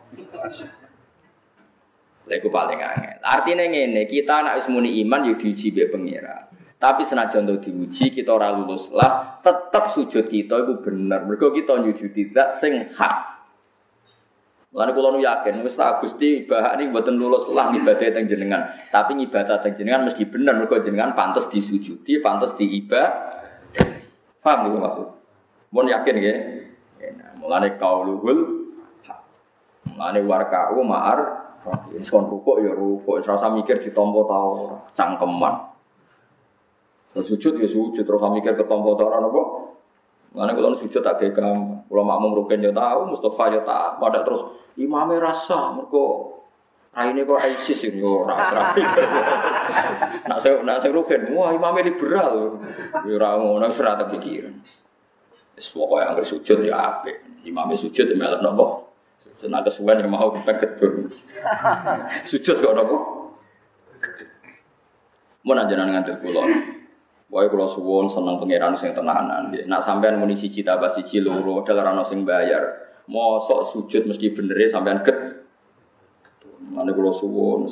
Lha iku paling angel. Artinya ngene, kita anak wis muni iman yo diuji be pangeran. Tapi senajan untuk diuji kita ora lulus lah, tetap sujud kita itu bener. Mergo kita nyujudi zat sing hak. Lalu kalau yakin, wis tak gusti ini buatan lulus lah ibadah yang jenengan. Tapi ibadah yang jenengan mesti benar, mereka jenengan pantas disujudi, pantas diibadah. Paham itu maksud? Mau yakin ya? Mulane kauluhul, mulane warkau ma'ar, ini son rukuk ya rukuk, serasa mikir di tompo tau cangkeman. Sujud ya sujud, terus mikir ke tompo tau apa? Mana kalau sujud tak kayak gampang, kalau makmum rukin ya tahu, Mustafa ya tahu, pada terus imamnya rasa, mereka ini kok ISIS ini rasa. Nak saya nak saya rukin, wah imamnya liberal, ya ramu, nak serah pikiran. Pokoknya yang sujud ya apa, imamnya sujud ya malah nopo. Senang kesuwen yang mau kita ketun. Sujud kok nopo. Mau nanya ngantil pulau. Wae kula suwun seneng pangeran sing tenanan. Nak sampean muni siji tambah siji loro dalar ana sing bayar. Mosok sujud mesti bener sampean get. Mane kula suwun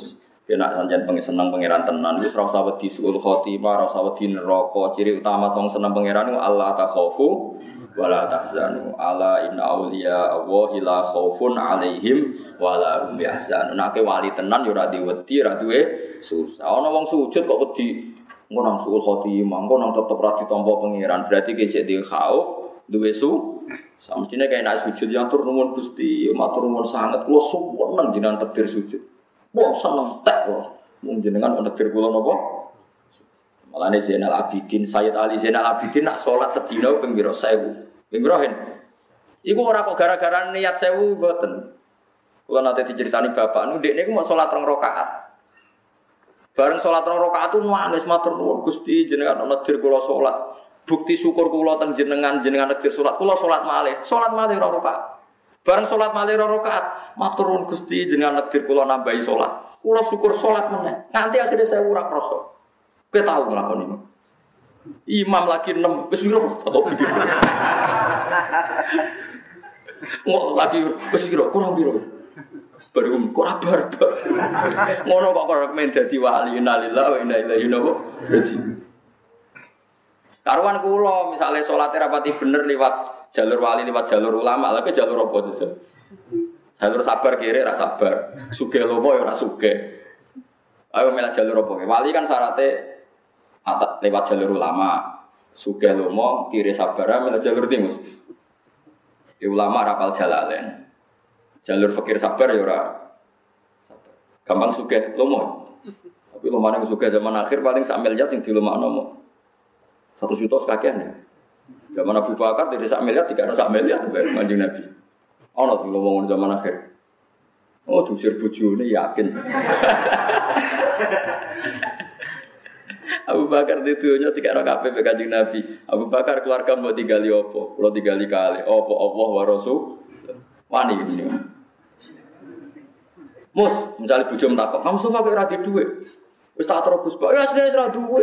kena sanjan pengen seneng pangeran tenan wis ora usah wedi suul khotimah ora usah wedi neraka ciri utama wong seneng pangeran ku Allah takhafu wala tahzanu ala inna auliya Allah la khaufun alaihim wala hum yahzanun nek wali tenan yo ora diwedi ora duwe susah ana wong sujud kok wedi Engko nang suul khotimah, engko nang tetep ra ditampa pangeran. Berarti kecek di khauf, duwe su. Samestine kayak nak sujud yang tur nuwun Gusti, matur nuwun sangat kula suwun jenengan takdir sujud. Wah, seneng tek kula. Mung jenengan takdir kula napa? Malane Zainal Abidin, Sayyid Ali Zainal Abidin nak salat sedina ping pira 1000. Ping pira Iku ora kok gara-gara niat sewu mboten. Kula nate diceritani bapak nu ndekne ku mau salat rong rakaat. Bareng sholat rong rakaat tuh nangis matur nuwun Gusti jenengan ana dir kula sholat. bukti syukur kula teng jenengan jenengan negeri salat kula salat malih. Salat malih ora rakaat. Bareng salat malih ora rakaat, matur nuwun Gusti jenengan negeri kula nambahi salat. Kula syukur salat meneh. Nanti akhirnya saya ora krasa. Kowe tahu nglakoni ini. Imam lagi enam, wis piro? Oh, Nggak lagi wis piro? Kurang piro? Baru kok kabar Ngono kok kok dadi wali innalillahi wa inna ilaihi raji'un. Karuan kula misalnya sholat rapati bener lewat jalur wali lewat jalur ulama lagi jalur apa itu? Jalur sabar kiri rasa sabar, suge lomo ya suge. Ayo milih jalur apa? Wali kan syaratnya lewat jalur ulama, suge lomo kiri sabar, milih jalur timus. Di ulama rapal jalalen, jalur fakir sabar ya ora. Gampang suge lomo. Tapi lomo yang suge zaman akhir paling sambil jat yang di lomo nomo. Satu juta sekakian ya. Zaman Abu Bakar tidak sak miliar, tiga sak miliar tuh kanjeng Nabi. Oh, nanti ngomong zaman akhir. Oh, diusir buju ini yakin. Abu Bakar di dunia tiga orang kafe kanjeng Nabi. Abu Bakar keluarga mau tinggali opo, kalau tinggali kali opo opo warosu. Wani ini. Mus, misalnya bujo mentakok, kamu suka kayak radi duit. Wis tak terus Pak. Ya asline ora duwe.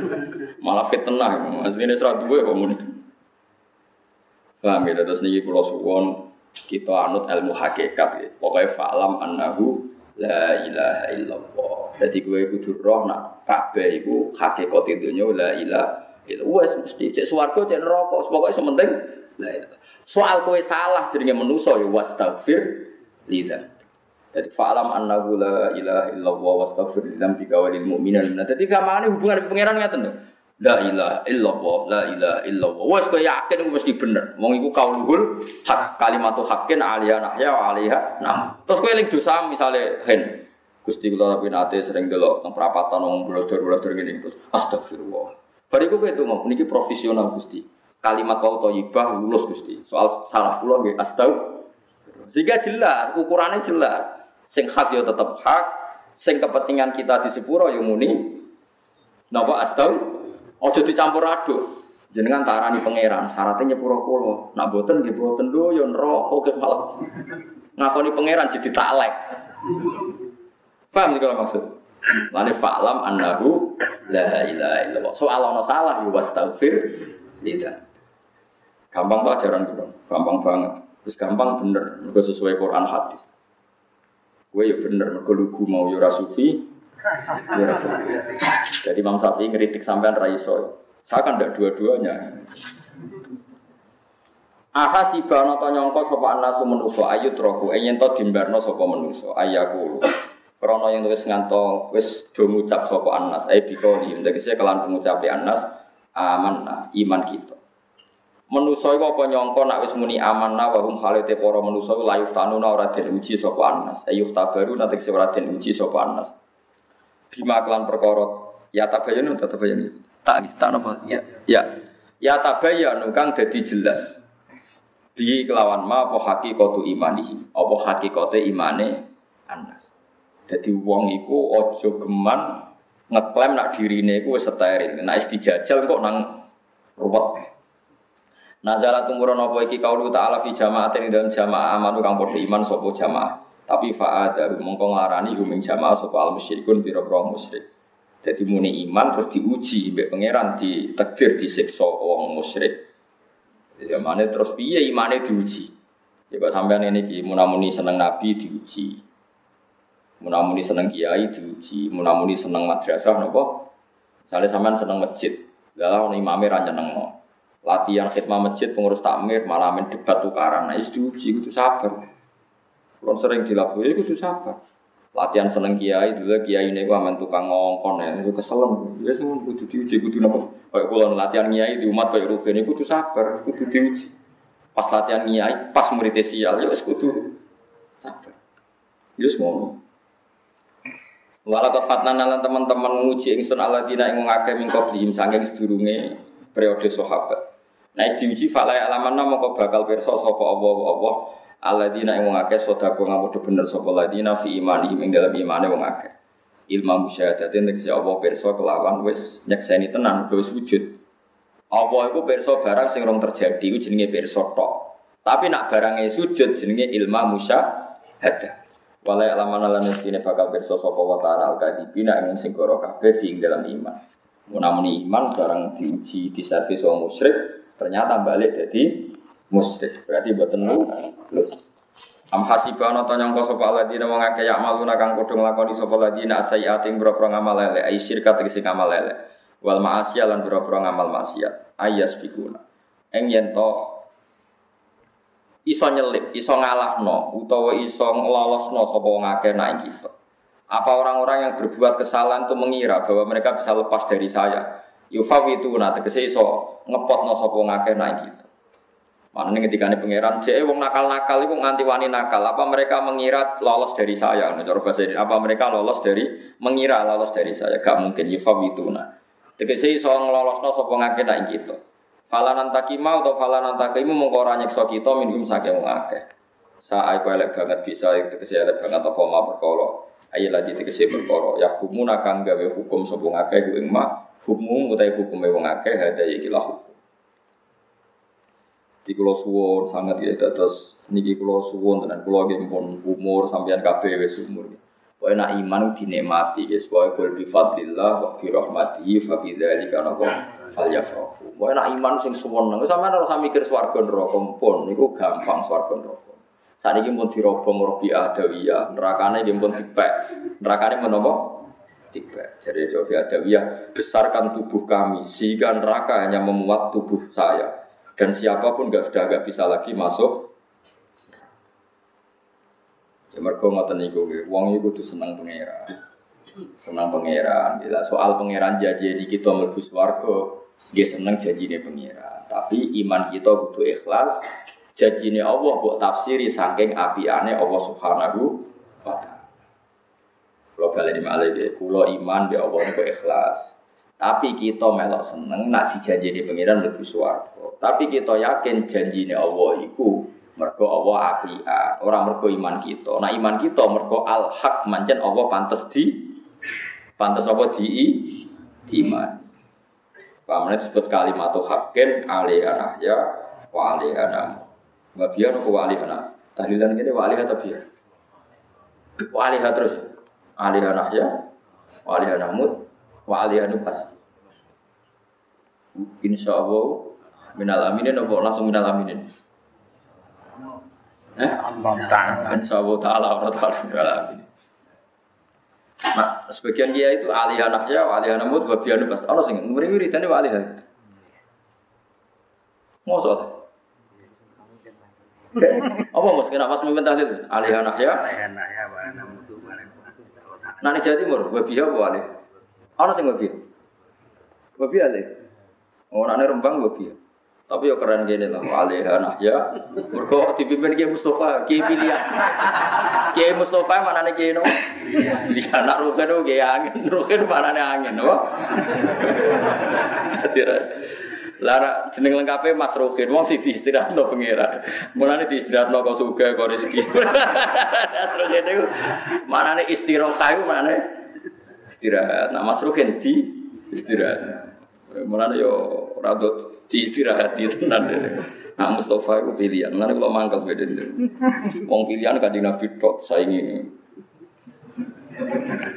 Malah fitnah, asline ora duwe kok muni. Paham ya, terus niki kula suwon kita anut ilmu hakikat ya. Pokoknya fa'lam annahu la ilaha illallah. Jadi gue kudu roh nak kabeh iku hakikat dunya la ilaha illallah. Wes mesti cek swarga cek neraka, pokoke sementing la ilaha. Soal kowe salah jenenge manusa ya wastaghfir lidzam. Jadi fa'alam annahu la ilaha illallah wastaghfir li dzambika wa lil mu'minin. Nah, dadi kamane hubungan pangeran ngaten lho. La ilaha illallah, la ilaha illallah. Wes kok yakin mesti bener. Wong iku kauluhul hak kalimatu haqqin aliyah nahya wa alaiha nam. Terus kowe eling dosa misale hen. Gusti kula tapi nate sering delok nang perapatan wong blodor-blodor ngene terus astagfirullah. Bariku kowe itu ngomong niki profesional Gusti. Kalimat wau thayyibah lulus Gusti. Soal salah kula nggih astagfirullah. Sehingga jelas, ukurannya jelas. Sing hak yo tetap hak, sing kepentingan kita di sepuro yo muni. Napa astau? Ojo dicampur aduk. Jenengan tarani pangeran, syaratnya nyepuro kula. Nak boten nggih boten lho yo neraka ke malah. Ngakoni pangeran jadi taklek. Paham kalau maksud? Lani fa'lam annahu la ilaha illallah. Soal ana salah yo wastaghfir tidak. Gampang tuh ajaran gitu, gampang banget. Terus gampang bener, sesuai Quran hadis. Gue ya bener, lugu mau yura sufi, yura Jadi Imam Syafi'i ngeritik sampean raiso. Saya kan tidak dua-duanya. Aha si bano to nyongko sapa anasu menuso ayu troku enyen to dimbarno sapa menuso ayaku. Krono yang wis nganto wis do ngucap sapa anas ae bikoli ndekse kelan pengucape anas aman iman kita. Menusa iku apa nyangka nak wis muni amanah wa hum khalite para menusa la yuftanuna ora den uji sapa anas. Ayuh tabaru nanti sing ora den uji sapa anas. Bima kelan perkara ya tabayun ta tabayun. Tak tak napa? Ya. Ya. Ya tabayun kang dadi jelas. Bi kelawan ma apa hakikatu imanihi. Apa hakikate imane anas. Jadi wong iku aja geman ngeklaim nak dirine iku wis steril. Dijajal kok nang ruwet Nazala tumurun apa iki kaulu ta'ala fi jama'atin dalam jamaah amanu kang padha iman sapa jamaah. Tapi fa'ada mongko nglarani huming jamaah sapa al musyrikun pira-pira musyrik. Jadi muni iman terus diuji mbek pangeran ditakdir disiksa wong musyrik. Jadi mana terus piye imane diuji. Ya kok sampean ini ki munamuni seneng nabi diuji. Munamuni seneng kiai diuji, munamuni seneng madrasah napa? Misalnya sampean seneng masjid, lah ono imame ra nyenengno latihan khidmah masjid pengurus takmir malah main debat tukaran. Nah itu diuji itu sabar. Kalau sering dilakukan itu sabar. Latihan seneng kiai dulu kiai ini gua main tukang ngongkon ya itu keselem. Ya semua itu diuji itu nopo kayak kalau latihan kiai di umat kayak rugen itu sabar itu diuji. Pas latihan kiai pas murid sial ya itu sabar. Ya semua Walau fatnan nalan teman-teman nguji ingsun Allah dina ing ngake mingko blihim sangking sedurunge periode sahabat. Nah diuji falai alaman nama kau bakal perso sopo Allah Allah Alladzina yang ngake sodako ngamu bener sopo ladina fi imani ing dalam imane wong akeh. Ilmu musyahadatin tegese Allah perso kelawan wis nyekseni tenan wis wujud. Allah iku pirsa barang sing rong terjadi iku jenenge pirsa tok. Tapi nak barangnya sujud jenenge ilma musyahadah. Walai alaman lan sini bakal pirsa sapa wa ta'ala al-kadibina ing sing goro kabeh ing dalam iman. Munamun iman barang diuji di servis wong musyrik ternyata balik jadi musyrik. Berarti boten lulus. Am hasibana ta nyangka sapa alladzina wong akeh yak maluna kang padha nglakoni sapa alladzina sayiat ing boro ngamal lele ai syirka tegese ngamal lele. Wal ma'asiyah lan boro ngamal maksiat. Ayas bikuna. Eng yen to iso nyelip, iso ngalahno utawa iso nglolosno sapa wong akeh nak. Apa orang-orang yang berbuat kesalahan itu mengira bahwa mereka bisa lepas dari saya? Yufawi itu nanti tegese iso ngepot no sopo ngake naik gitu. Mana nih ketika ini pangeran, jadi wong nakal-nakal itu nganti wani nakal. Apa mereka mengira lolos dari saya? Nah, coba bahasa apa mereka lolos dari mengira lolos dari saya? Gak mungkin yufawi itu nah. Tegese iso ngelolos no sopo ngake naik gitu. Falanan takima atau falanan takimu mengkoranya nyekso kita minum saking ngake. Saya aku elek banget bisa, tegese elek banget apa mau berkolok ayat lagi tegese perkara ya hukumuna kang gawe hukum sapa ngakeh ing ma hukum utahe hukume wong akeh hada iki lah hukum di kulo suwon sangat ya terus niki kulo suwon tenan kulo nggih pun umur sampean kabeh wis umur Pokoknya nak iman dinikmati ya supaya kul bi fadlillah wa bi rahmatihi fa bi dzalika napa falyafrahu. Pokoknya nak iman sing suwon sampean ora usah mikir swarga neraka pun niku gampang swarga neraka. Saat ini pun dirobong robi adawiyah, nerakane dia pun dipek, nerakane pun apa? Dipek. Jadi robi adawiyah, besarkan tubuh kami sehingga neraka hanya memuat tubuh saya dan siapa pun gak sudah gak bisa lagi masuk. Ya mereka ngoten niku, wong iku tuh seneng pangeran, seneng pangeran. Bila soal pangeran jadi di kita mlebu swarga, dia seneng janjine pangeran. Tapi iman kita kudu ikhlas, ini Allah buat tafsiri saking apiane Allah Subhanahu balik di malah kulo iman di Allah itu ikhlas. Tapi kita melok seneng nak dijanjini pengiran lebih suwargo. Tapi kita yakin janjine Allah itu mergo Allah apian, orang mergo iman kita. Nah iman kita mergo al hak manjen Allah pantas di pantas apa di di iman. Pamannya disebut kalimat hakin alih ya wa alih Wa biar ku anak Tahlilan gini wa atau biar? Wa terus. Anak ya. Wa anak mut. Wa alihah pas. Insya Allah minal aminin apa langsung minal aminin? Eh? Insya Allah ta'ala wa ta'ala minal aminin. Nah, sebagian dia itu alih anaknya, alih anak mut, wa biar pas. Allah sing, tadi wa alih. Mau soal. Apa mas kena pas mimpin tahlil? Alih anak ya? Alih anak ya, wa mutu Nani Jawa Timur, wabi apa alih? Ana sing wabi. Wabi alih. Oh, nani Rembang wabi. Tapi ya keren gini lah, alih anak ya. Mergo dipimpin Kiai Mustafa, Kiai pilihan. Kiai Mustafa mana nih Kiai no? Pilihan anak Rukin no Kiai angin, Rukin mana nih angin, no? Lara jeneng lengkapnya Mas Rokin, wong sih diistirahatno pangeran. Mulane diistirahatno kok sugih kok rezeki. Mas itu manane istirahat iku manane istirahat. Nah Mas Rokin di istirahat. Mulane yo istirahat itu nanti. Nah Mustafa itu pilihan. Mulane kalau mangkel beda Wong pilihan kan Nabi tok saingi.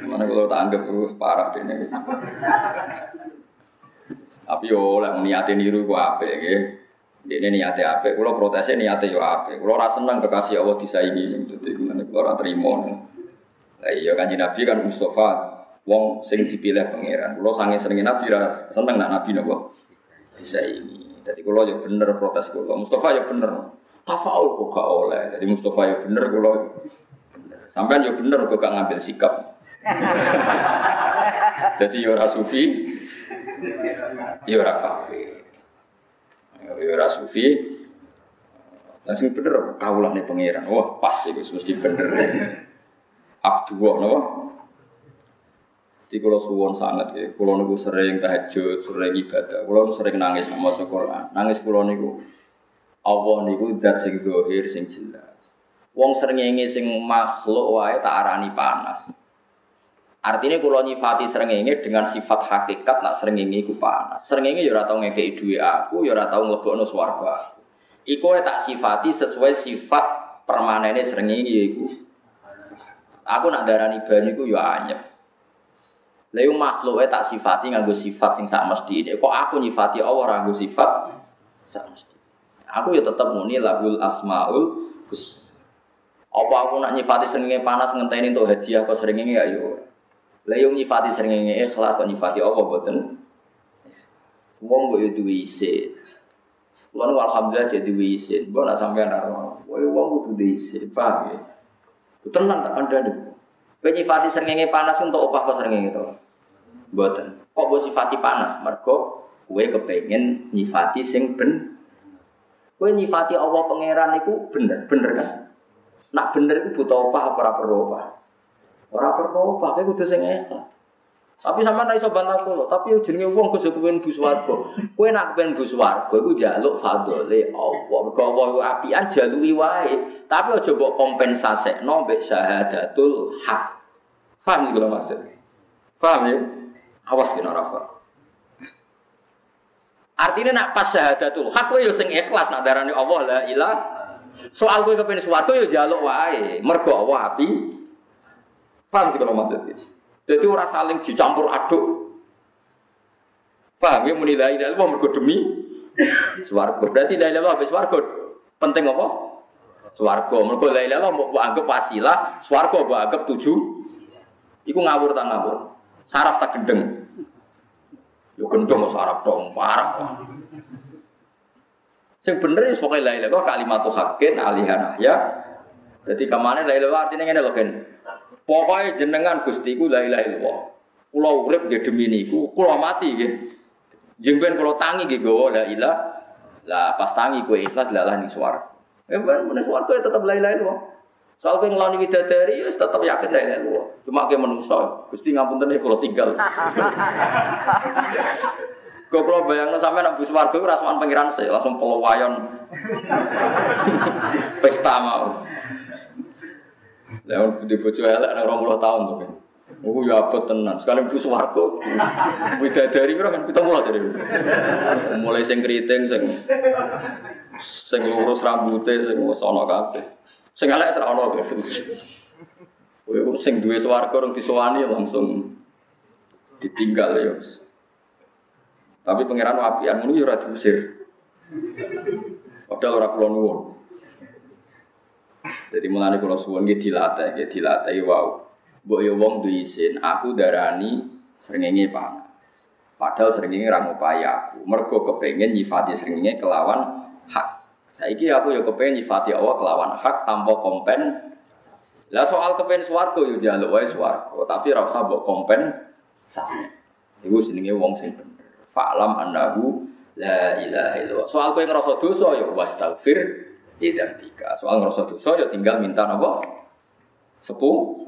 Mana kalau tak anggap itu parah deh tapi yo oleh niate niru ku apik nggih. Dene niate apik, kula protese niate yo apik. Kula ora seneng kekasih Allah disaingi dadi ngene kula ora trimo. Lah iya kanjeng Nabi kan Mustafa wong sing dipilih pangeran. Kula sange senenge Nabi ra seneng nak Nabi napa disaingi. Dadi kula yo bener protes kula. Mustafa yo bener. Tafaul kok gak oleh. Jadi Mustafa yo bener kula Sampean yo bener kok gak ngambil sikap. Jadi yo ora sufi, Ya ora kafir. Ya ora sufi. Lah sing bener nih pangeran. Wah, pas iku mesti bener. Abdullah napa? Di kulo suwon sangat ya, kulo niku sering tahajud, sering ibadah, kulo sering nangis maca Quran. Nangis kulo niku Allah niku zat sing zahir sing jelas. Wong sering sing makhluk wae tak arani panas. Artinya kalau nyifati serengenge dengan sifat hakikat nak serengenge iku panas. Serengenge ya ora tau ngekeki duwe aku, ya ora tau mlebokno swarga. Iku tak sifati sesuai sifat permanene serengenge iku. Aku nak darani banyu iku ya anyep. Lalu makhluknya tak sifati nganggo sifat sing sak ini. Kok aku nyifati Allah nganggo sifat sak mesti. Aku ya tetap muni lahul asmaul gus. Apa aku nak nyifati seringnya panas ngenteni untuk hadiah kok seringnya ya yo. Lalu nyifati seringnya ikhlas kok nyifati Allah boten. Wong mbok yo duwe isin. Alhamdulillah jadi isin. Mbok nak sampean ora. Wong wong kudu duwe isin, paham ya? Tenan tak kandhane. Kowe nyifati srengenge panas untuk opah kok srengenge to? Mboten. Kok mbok sifati panas? Mergo kowe kepengin nyifati sing ben. Kowe nyifati Allah pangeran iku bener, bener kan? Nak bener iku butuh opah apa ora perlu opah? Ora perlu kowe kudu sing ikhlas. Tapi sama ra iso bantah kula, tapi jenenge wong kudu kepen bu swarga. Kowe nak kepen bu swarga iku njaluk fadhole Allah. Mergo Allah iku apian jaluki wae, tapi aja mbok kompensasekno mbek syahadatul hak. Paham sih kalau maksud? Paham ya? Awas kena rafa. Artinya nak pas syahadatul hak kowe yo sing ikhlas nak darani Allah la ilah. Soal kowe kepen swarga yo njaluk wae. Mergo Allah api. Paham sih kalau maksud? Jadi orang saling dicampur aduk. Paham ya muni la ilaha demi swarga. Berarti la ilaha illallah swarga. Penting apa? Swarga. Mergo la ilaha illallah mbok anggap wasilah, swarga mbok anggap tujuh. Iku ngawur tak ngawur. Saraf tak gendeng. Yo gendeng saraf dong, parah. Sing bener wis pokoke la ilaha kalimat haqqin alihan ya. Jadi ke mana la ilaha artinya ngene lho kan. Pokoknya jenengan Gusti ku la ilaha illallah. Kula urip nggih demi niku, kula mati nggih. Jengben kula tangi nggih gawa la ilaha. Lah pas tangi kowe ikhlas lalah ning swarga. Eh ben men swarga ya tetep la ilaha illallah. Soal kowe ngeloni widadari ya tetep yakin la ilaha illallah. Cuma kowe menungso, Gusti ngapunten kula tinggal. Kau kalau bayangin sampai nak bus warga rasuan pangeran saya langsung pelawayan pesta mau. Lah di bojo elek nang 20 tahun tuh kan. Oh ya apa tenan. Sekali mlebu swarga. Widadari pira kan 70 dari. Mulai sing kriting sing sing lurus rambute sing wis ana kabeh. Sing elek ora ana. Kowe sing duwe swarga rong disowani langsung ditinggal ya. Tapi pangeran apian ngono ya ora diusir. Padahal ora kula nuwun. Jadi mulane kalau suwon gitu dilatih, gitu dilatih wow. Mbok yo wong duwe isin, aku darani srengenge panas. Padahal srengenge ra ngupayi aku. Kepengen nyifati srengenge kelawan hak. Saiki aku yo kepengen nyifati Allah kelawan hak tanpa kompen. Lah soal kepengen swarga yo njaluk wae swarga, tapi ra usah kompen sasnya. Iku jenenge wong sing bener. Fa'lam annahu la ilaha illallah. Soal kowe ngrasa dosa yo wastaghfir Idan tiga. Soal ngerasa dosa ya tinggal minta nopo sepuh.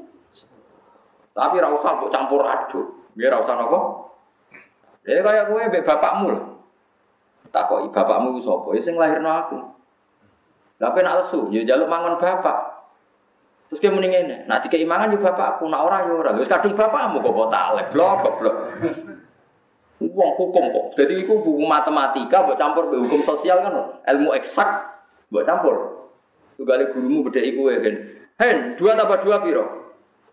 Tapi rasa usah campur aduk. Biar rasa nopo. Ya kayak gue be bapakmu lah. kok bapakmu sapa? Ya sing lahirno aku. Lah nak lesu, ya jaluk mangan bapak. Terus dia mending ini, nah tiga imangan juga bapakku, nak orang ya orang. Terus kadung bapakmu kok talek, blok, blok. Uang hukum kok. Jadi itu buku matematika, buat campur hukum sosial kan, ilmu eksak. Buat campur. Tugale gurumu beda iku hen. Hen, dua tambah dua piro?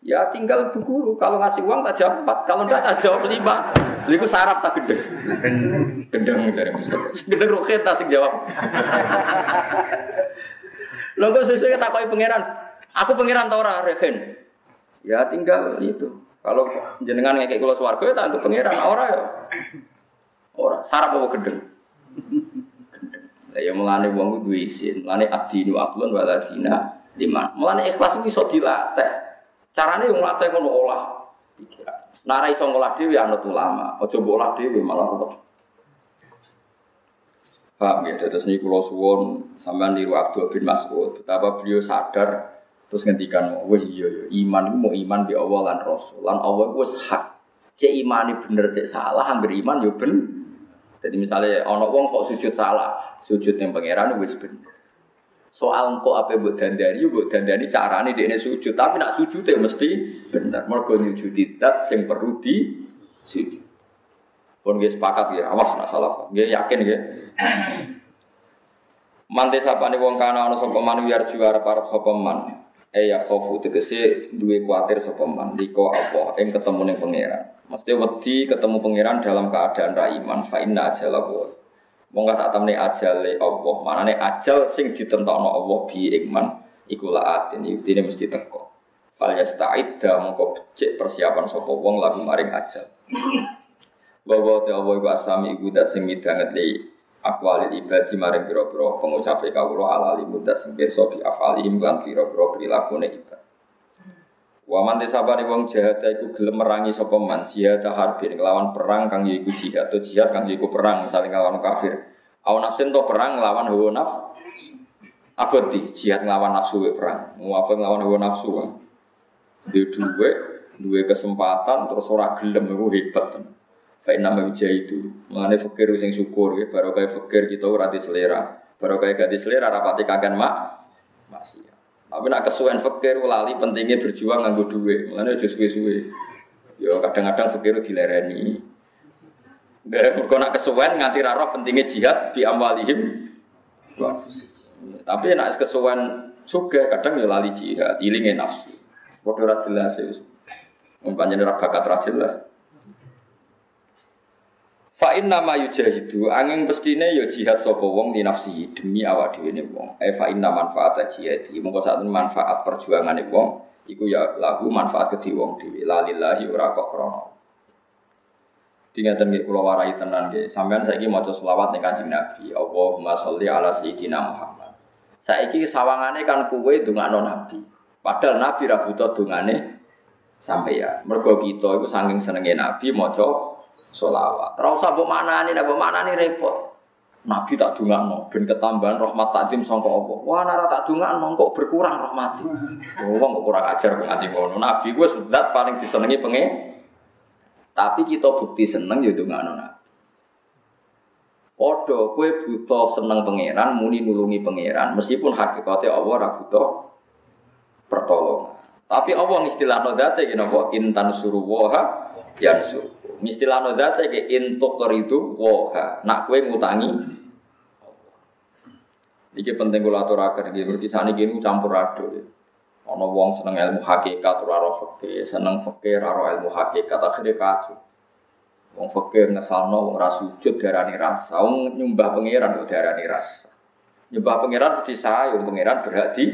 Ya tinggal bu guru. Kalau ngasih uang tak jawab empat. Kalau enggak tak jawab lima. Liku sarap tak gendeng. Gendeng dari Mustafa. Gendeng roket tak jawab. Lo kok sesuai tak koi pangeran. Aku pangeran tau ora Hen. Ya tinggal itu. Kalau jenengan ngekek kula swarga ya tak anggap pangeran ora ya. Ora, sarap apa gendeng. Ya mulane wong kudu isin, mulane adinu aklun waladina lima. Mulane ikhlas itu iso dilatih. Carane yo nglatih ngono olah pikiran. Nara iso ngolah dhewe ya anut ulama, aja mbok olah dhewe malah repot. Paham ya, terus ini kalau suwon sampean niru Abdul bin Mas'ud, betapa beliau sadar terus ngendikan, wah iya iya iman mau iman di Allah lan Rasul, lan Allah itu hak. Cek imani bener cek salah, hampir iman yo ben. Jadi misalnya ono wong kok sujud salah, sujud yang pangeran wis bener. Soal engko apa buat dandani, buat dandani carane dia sujud, tapi nak sujud ya mesti benar. Mergo nyujudi dat sing perlu di sujud. Pun dia sepakat ya, awas nak salah. Dia yakin ya. Mantis apa nih wong kana ono sapa man biar juara para sapa man. Eh ya khofu tegese duwe kuatir sapa man. Liko apa ing ketemu ning pangeran. Mesti wedi ketemu pangeran dalam keadaan ra iman fa inna ajalahu Monggo sak temne ajale Allah, manane ajal sing ditentokno Allah bi iman iku laatin ini mesti teko. Fal yasta'idda mongko becik persiapan sapa wong lagu maring ajal. Bahwa te Allah iku asami iku dat sing midanget li akwali ibadi maring pira-pira pengucape kawula alali mudat sing pirsa bi afalihim lan pira-pira prilakune ibad. Wa man tisabani wong jihad iku gelem merangi sapa man jihad harbin lawan perang kang yaiku jihad atau jihad kang yaiku perang saling lawan kafir. Awan nafsin to perang lawan hawa naf. Abadi jihad lawan nafsu perang. Muwafaq lawan hawa nafsu. Di duwe duwe kesempatan terus ora gelem iku hebat. Fa inna ma itu. Mengane fakir sing syukur ya baru kaya fakir kita ora selera. Baru kaya gak selera rapati kagan mak masih. Tapi nak kesuwen fakir lali pentingnya berjuang nganggo duit. Mulane aja suwe-suwe. Yo kadang-kadang fakir dilereni. Kau nak kesuwen nganti raro pentingnya jihad di amwalihim. Tapi nak kesuwen suka kadang yo lali jihad, ilinge nafsu. Padha ora jelas ya. Umpamane ora bakat ora. Fa inna ma yujahidu angin pestine ya jihad sapa wong di nafsi demi awak dhewe ne wong. E fa inna manfaat jihadi. Monggo sak manfaat perjuangane wong iku ya lahu manfaat kedhi wong dhewe. Lalillahi ora kok krana. Dingeten nggih kula warai tenan nggih. Sampeyan saiki maca selawat ning Kanjeng Nabi. Allahumma sholli ala sayyidina Muhammad. Saiki sawangane kan kuwe ndongakno Nabi. Padahal Nabi ra butuh dongane sampeyan. Mergo kita iku saking senenge Nabi maca solawat. Ora usah mbok maknani, nek mbok maknani repot. Nabi tak dungakno ben ketambahan rahmat takdim sangka apa. Wah nara tak dungakno kok berkurang rahmat. Oh kok kurang ajar nganti ngono. Nabi gue sudah paling disenengi penge. Tapi kita bukti seneng ya dungakno Nabi. Podo kue butuh seneng pangeran, muni nulungi pangeran, meskipun hakikatnya Allah ora butuh pertolongan. Tapi Allah istilah nodate gini apa intan suruh waha Istilah nodate ke intuk keridu woha. Nak kue ngutangi. Iki penting kula aturaken iki mergi sani kene campur aduk. Ana wong seneng ilmu hakikat ora ora fikih, seneng fikih ora ilmu hakikat akhire kacau. Wong fikih ngesalno wong ora sujud darani rasa, wong nyembah pangeran kok darani rasa. Nyembah pangeran disayung pangeran berhak di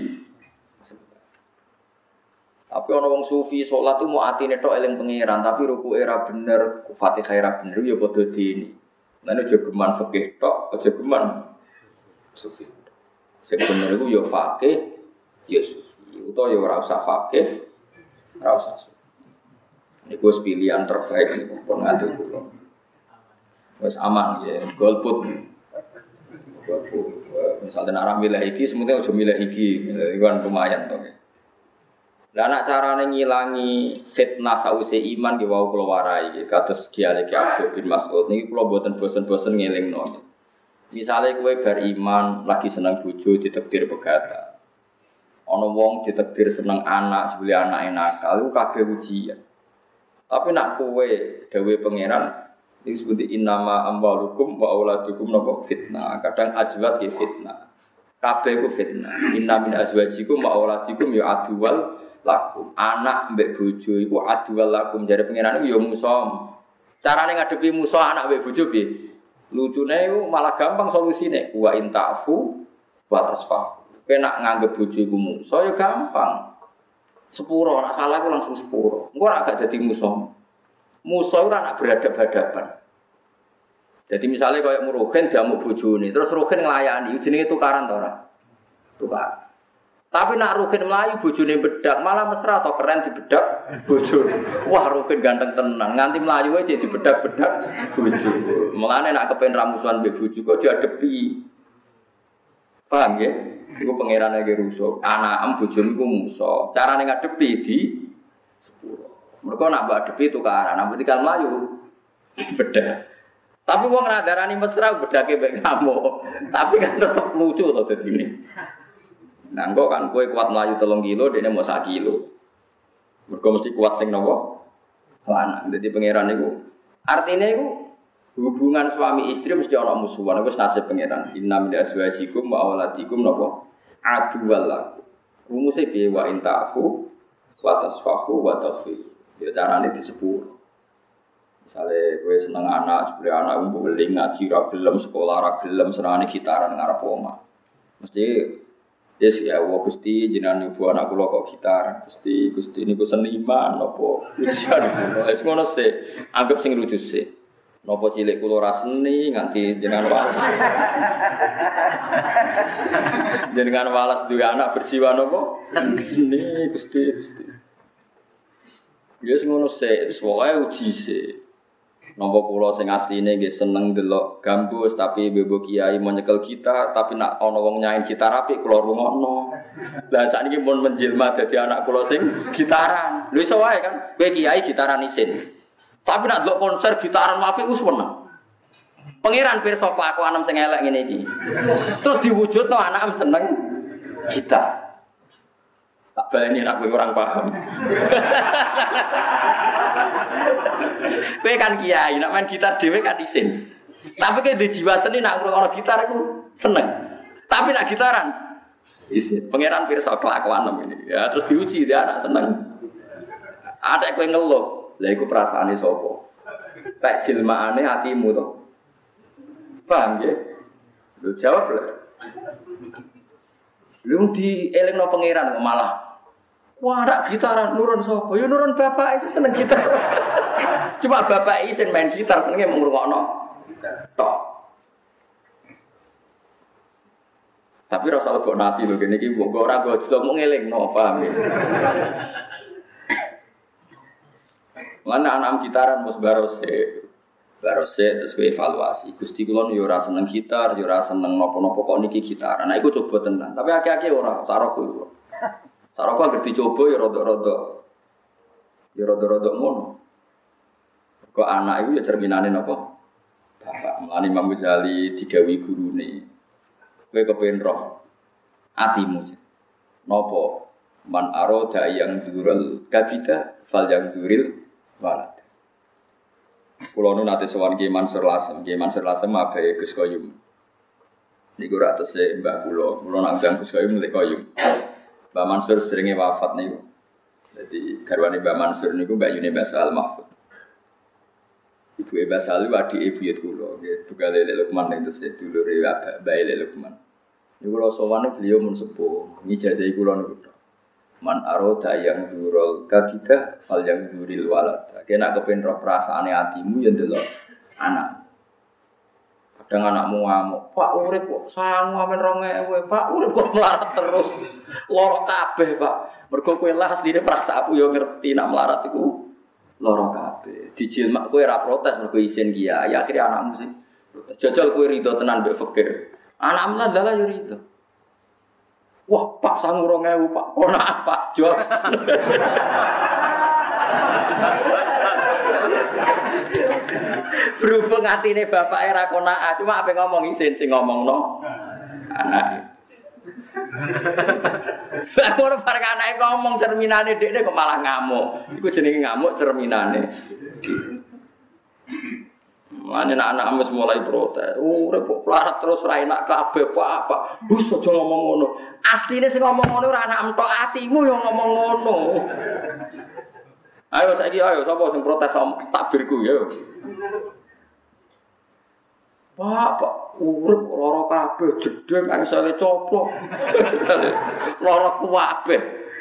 tapi ono wong sufi sholat tuh mau atine tok eling pangeran, tapi ruku era bener, Fatihah era bener ya padha dini. Lan aja geman fikih tok, aja geman sufi. Sing bener iku ya fakih, ya sufi. Utawa ya ora usah fakih, ora usah sufi. Niku pilihan terbaik pun kula. Wes aman ya, golput. Misalnya arah milih iki, semuanya udah milih iki, itu kan lumayan toh. Lah nak carane ngilangi fitnah sause iman ki wau kula warai kados dialek Abdul bin Mas'ud niki kula boten bosen-bosen ngelingno. Misale kowe bar iman lagi seneng bojo ditekdir pegata. Ana wong ditekdir seneng anak, jebule anake nakal iku kabeh ujian. Tapi nak kowe dawe pangeran ini seperti innama amwalukum wa auladukum napa fitnah. Kadang azwat ya fitnah. Kabeh ku fitnah. Inna min azwajikum wa auladikum ya aduwal lakum. Anak mbek bojo iku adwal lakum jare pengiran iku ya musa. Carane ngadepi musa anak mbek bojo piye? Lucune iku malah gampang solusine. Wa intafu wa tasfa. Kena nganggep bojo iku musa ya gampang. Sepuro, nak salah aku langsung sepuro. Engko ora gak dadi musa. Musa ora nak beradab-hadapan. Jadi misalnya kayak muruhin dia mau bojone, terus ruhin ngelayani, jenenge tukaran ta ora? Tukaran. Tapi nak Ruhin melayu bojone bedak, malah mesra atau keren di bedak bojo. Wah Ruhin ganteng tenang, nganti melayu aja di bedak-bedak bojo. Mulane nak kepen ramusuhan mbek bojo kok diadepi. Paham ya? Iku pangeran lagi rusuh. Anak am bojone iku musa. Carane ngadepi di sepuro. Mereka nak mbak adepi tukaran, nak tinggal melayu bedak. Tapi uang radarani mesra bedake mbek kamu. Tapi kan tetap lucu to ini. Nah, engko kan kue kuat melayu telung kilo, dia mau sak kilo. Mereka mesti kuat sing nopo lanang. Jadi pangeran itu artinya itu hubungan suami istri mesti ana musuhan. Itu nasib pangeran. Inna min azwajikum wa awladikum nopo aduwal lakum. Rumusnya piye wa intafu wa tasfahu wa taghfir. Ya carane disebut. Misalnya gue seneng anak, sebenarnya anak gue beli ngaji, gelem sekolah, ra gelem senengane gitaran ngarep oma. Mesti Yes ya Allah Gusti jenengan ibu anak kula kok gitar. Gusti Gusti niku seniman napa kula. Wis ngono sih. Anggap sing lucu sih. Napa cilik kula ra seni nganti jenengan walas. jenengan walas duwe anak berjiwa napa? Seni Gusti Gusti. Ya sing ngono sih, pokoke uji sih. Nopo pulau sing asline nggih seneng delok gambus tapi bebo kiai mau nyekel kita tapi nak ana wong nyain gitar apik kula rungokno. Lah sakniki pun menjelma dadi anak kula sing gitaran. Lho iso kan, kowe kiai gitaran isin. Tapi nak delok konser gitaran apik wis weneng. Pangeran pirsa kelakuan sing elek ngene iki. Terus diwujudno anak seneng gitar. Tak nak kowe orang paham. kowe kan kiai, nak main gitar dhewe kan isin. Tapi kayak di jiwa seni nak ngrungokno gitar aku seneng. Tapi nak gitaran isin. Pangeran pirsa kelakuan ini. Ya terus diuji dia anak seneng. Ada kowe ngeluh, lha iku perasaane sapa? Tak jilmaane hatimu to. Paham ya? Lu jawab lah. Lu di eling no pangeran malah Wah, anak gitaran nurun sopo. Ya nurun bapak itu seneng gitar. Cuma bapak isin main gitar senengnya mau ngrungokno. Tok. Tapi rasa lebok nanti lho gini iki mbok ora go juga mau no paham ya. Mana anak gitaran mus barose. Barose terus gue evaluasi. Gusti kula yo ora seneng gitar, yo ora seneng nopo-nopo kok niki gitaran. Nah iku coba tenan. Tapi akeh-akeh ora saroko. Sarapa agar dicoba ya rodok-rodok. Ya rodok-rodok ngono. Kok anak itu ya cerminane napa? Bapak Mulane Imam Ghazali digawi gurune. Kowe kepen roh atimu. Napa? Man aroda yang durul kabita fal yang duril walad. Kulo nu nate sowan Ki Mansur Lasem, Ki Mansur Lasem abe Gus Koyum. Niku ra tese Mbah kula, kula nak Gus Koyum lek Koyum. Mbak Mansur seringnya wafat nih. Jadi garwani Mbak Mansur niku Mbak Yuni Basal Mahfud. Ibu Eba Salu adik ibu ya dulu, gitu kali lele Lukman itu saya dulu riwa bayi lele Lukman. Ini kalau sowan beliau mensepuh, ini jasa ibu loh nuruto. Man aroda yang jurol kabida, fal yang juril walad. Kena kepen roh perasaan hatimu yang dulu anak. Kadang anakmu ngamuk, Pak urip kok sangu amen ronge Pak urip kok melarat terus. Loro kabeh, Pak. Mergo kowe lah asline prasa aku yo ngerti nak melarat iku loro kabeh. Dijilmak kowe ora protes mergo isin kiai, ya akhirnya anakmu sih. Jajal kowe rido tenan mbek fakir. Anakmu lah lala yo rido. Wah, Pak sangu ronge Pak. Kona Pak Jos. Berhubung ini bapak era konaa, cuma apa ngomong isin sing ngomong no anak. Lah ngono bareng ngomong cerminane dekne kok malah ngamuk. Iku jenenge ngamuk cerminane. Mane anak-anak wis mulai protes. Urip kok pelarat terus ra enak kabeh apa. Bus aja ngomong ngono. Asline sing ngomong ngono ora anak entok yang ngomong ngono. Ayo saiki ayo sapa sing protes takbirku ya. Pak, Pak, urip lara kabeh jedeng angsale coplok. lara kabeh.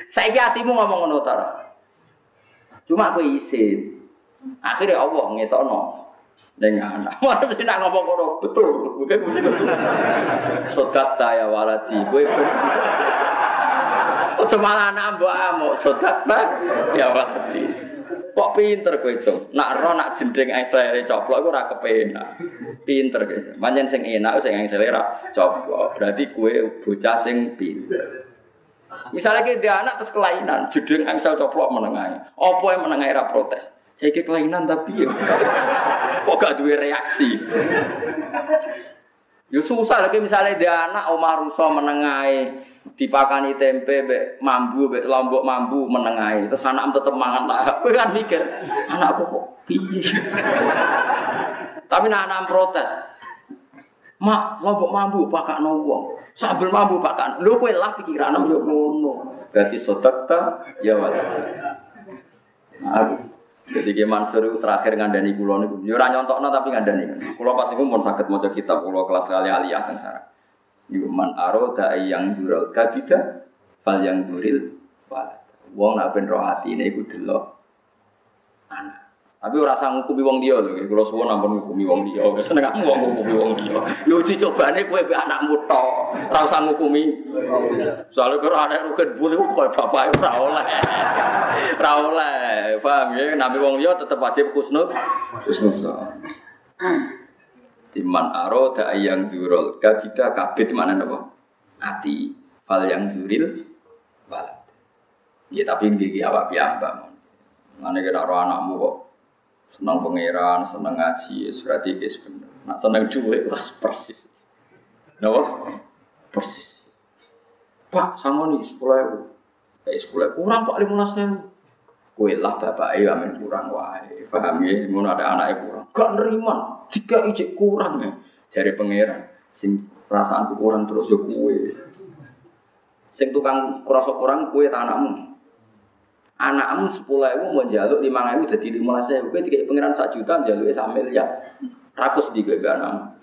Saiki atimu ngomong ngono ta. Cuma aku isin. Akhirnya Allah ngetokno ning anak. Mana mesti nak ngomong ngono betul. Bukan betul. Sodat ya waladi. Kowe Ojo malah nambah amuk, sodat ya waladi. Kok pinter kowe itu? Nak ro nak jendeng angsele coplok iku ora kepenak. Pinter kowe. Manjen sing enak sing angsele ra coplok. Berarti kowe bocah sing pinter. Misalnya kita anak terus kelainan, judeng angsel coplok menengah. Apa yang menengah era protes? Saya kelainan tapi ya. Kok gak duwe reaksi? Yo susah lagi misalnya dia anak omah rusa menengai dipakani tempe be mambu be lombok mambu menengai terus anak tetep mangan lah. Kowe kan mikir anakku kok piye? Tapi nak anak protes mak lombok mambu pakakno wong. Sambil mambu pakan. Lho kowe lah pikiran yo ngono. Berarti sodakta ya wala Aku jadi Ki Mansur itu terakhir ngandani kula niku. Yo ora nyontokno tapi ngandani. Kula pas iku mun saged maca kitab kula kelas kali aliyah teng sarang. Iku man aroda yang dural kabida fal yang duril walad. Wong nak ben roh atine iku delok anak. Tapi ora usah ngukumi wong dia lho, kula suwun ampun ngukumi wong dia. Seneng aku wong ngukumi wong dia. Yo uji cobane kowe be anakmu tok, ora usah ngukumi. Soale karo anak rugen bule kok bapake ora oleh. Ora oleh, paham ya? Nabi wong dia tetep wajib husnul husnul. Timan aro da yang durul kabida kabit mana napa? Ati fal yang duril walad. Ya tapi gigi awak. Mana kira roh anakmu kok senang pangeran, senang ngaji, berarti guys bener. Nak senang cuek, pas persis. Napa? Persis. Pak, sama nih sepuluh ribu. Kayak sepuluh kurang pak lima belas ribu. Kue lah bapak ayo amin kurang wae. Paham ya? Mau ada anak kurang. Gak nerima. Tiga ijek kurang ya. Dari pangeran. Sing perasaanku kurang terus ya kue. Sing tukang kurang kurang kue tanahmu anakmu sepuluh ribu mau jaluk lima ribu jadi lima belas ribu, tiga pengiran satu juta jaluk sak miliar, rakus di gue anakmu,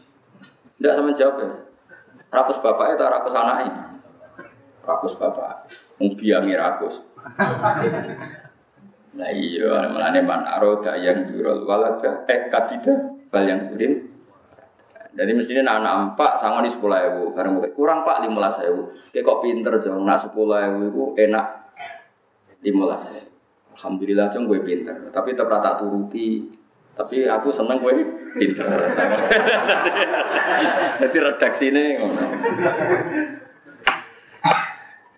tidak sama jawab ya, rakus bapaknya atau rakus anaknya, rakus bapak, biangnya rakus. Nah iya, malah man aroda yang jurul walada, eh kadida, bal yang kurin. Jadi mestinya anak empat sama di sepuluh ribu, karena kurang pak lima belas ribu. Kayak kok pinter dong, nak sepuluh ribu enak limolas. Alhamdulillah cuma gue pinter, tapi tetap tak turuti. Tapi aku seneng gue pinter. Jadi redaksi ini ngono.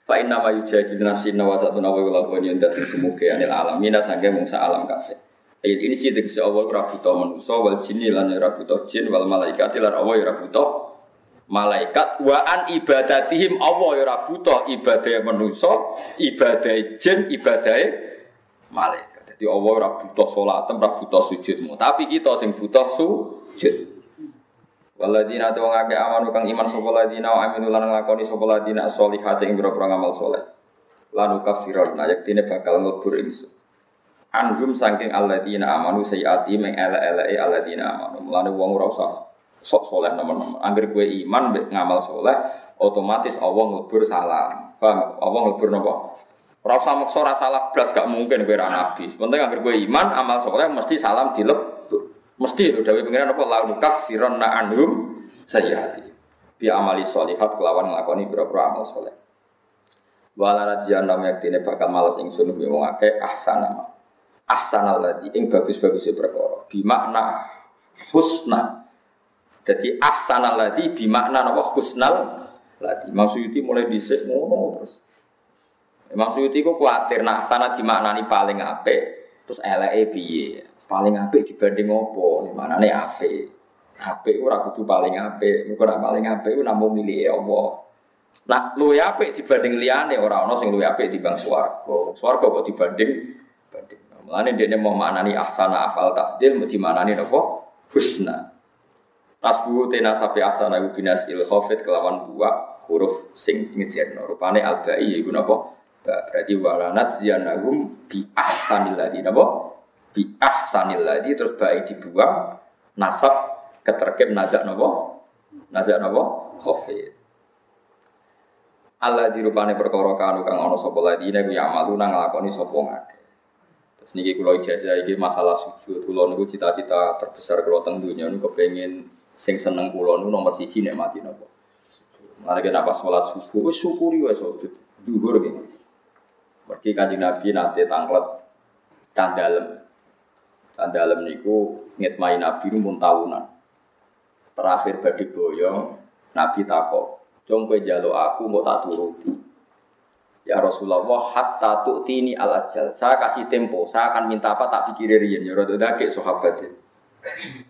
Fa inna ma yujadi nafsi nawa satu nawa lakon yang dadi anil alam mina sange mungsa alam kabeh. Ayat ini sih tegese Allah ora buta manusa wal jinni lan ora buta jin wal malaikat lan Allah ora malaikat wa an ibadatihim Allah ya butuh ibadah manusa, ibadah jin, ibadah malaikat. Jadi Allah ora butuh salat, ora butuh sujudmu, tapi kita sing butuh sujud. Waladina tu wong akeh amanu kang iman sapa ladina wa aminu lan nglakoni sapa ladina sholihate ing pira ngamal saleh. Lanu kafiron nak yektine bakal nglebur ingsun. Anhum saking alladzina amanu sayyati meng ele-eleke alladzina amanu. Mulane wong ora sok soleh nomor-nomor. Angger gue iman ngamal soleh, otomatis Allah ngelebur salam. Paham? Allah ngelebur nopo. Rasa maksa rasa salah belas gak mungkin gue nabi. Penting angger gue iman amal soleh mesti salam dilebur. Mesti itu dari pengiran apa kafiron na anhum sayyati. Bi amali solihat kelawan ngelakoni berapa amal soleh. Wala rajian nama yaktine bakal malas ingsun gue wong akeh ahsana. Ahsanal ladzi ing bagus-bagusnya perkara. Bi makna husna jadi ahsanal ladzi bimakna napa husnal ladzi. Maksudnya mulai dhisik ngono terus. Maksudnya ku kuatir nah sana dimaknani paling apik terus eleke piye? Paling apik dibanding opo? Manane apik. Apik ora kudu paling apik. Muga ora paling apik ku milih Allah. Nah, luwe apik dibanding liyane ora ana sing luwe apik dibanding swarga. Swarga kok dibanding banding. Mulane dene mau maknani ahsana afal tafdil mesti maknani napa? Husna. Nasbu tena sapi asana iku binas il khofit kelawan dua huruf sing ngejerno. Rupane albai iku napa? Berarti walanat zianahum bi ahsanil ladhi napa? Bi ahsanil ladhi terus baik dibuang nasab keterkep nazak napa? Nazak napa? Khofit. Allah dirupane perkara kanu kang ana sapa ladine ku ya malu nang nglakoni sapa ngake. Terus niki kula ijazah iki masalah sujud. Kula niku cita-cita terbesar kula teng donya niku kepengin sing seneng kula nu nomor siji nek mati napa. Mari kita pas sholat subuh, wis syukuri wis sujud. Dhuwur iki. Mergi kanjeng Nabi nate tanglet candalem. Candalem niku ngitmai Nabi mun tahunan. Terakhir badhe boyong, Nabi takok, "Cung kowe njaluk aku mau tak turuti?" Ya Rasulullah hatta tu'tini al ajal. Saya kasih tempo, saya akan minta apa tak pikirin ya rada dake sahabat.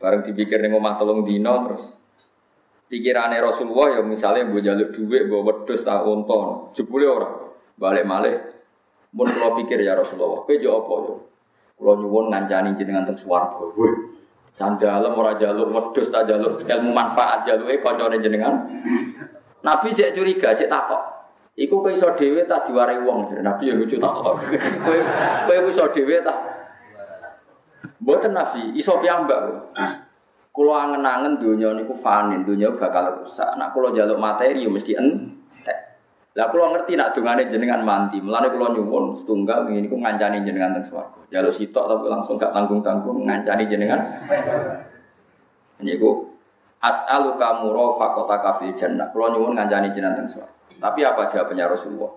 Bareng dipikir ning omah telung dino terus Pikirane Rasulullah ya misalnya gue jaluk duit, gue wedus tak unton, jebule orang balik malih. Mun kula pikir ya Rasulullah, kowe yo apa yo? Kula nyuwun ngancani jenengan teng swarga. Wih, sandalem ora jaluk wedus tak jaluk ilmu manfaat jaluke kancane jenengan. Nabi cek curiga, cek takok. Iku kowe iso dhewe tak diwarai wong, Nabi ya lucu takok. Kowe kowe iso dhewe tak Mboten Nabi, iso piyambak. Kulo angen-angen donya niku fani, donya bakal rusak. Nak kulo jaluk materi ya mesti entek. Lah kulo ngerti nak dongane jenengan mandi. Mulane kulo nyuwun setunggal ngene niku ngancani jenengan teng swarga. Jaluk sitok tapi langsung gak tanggung-tanggung ngancani jenengan. Niku as'alu kamu rafaqata kafil jannah. Kulo nyuwun ngancani jenengan teng swarga. Tapi apa jawabannya Rasulullah?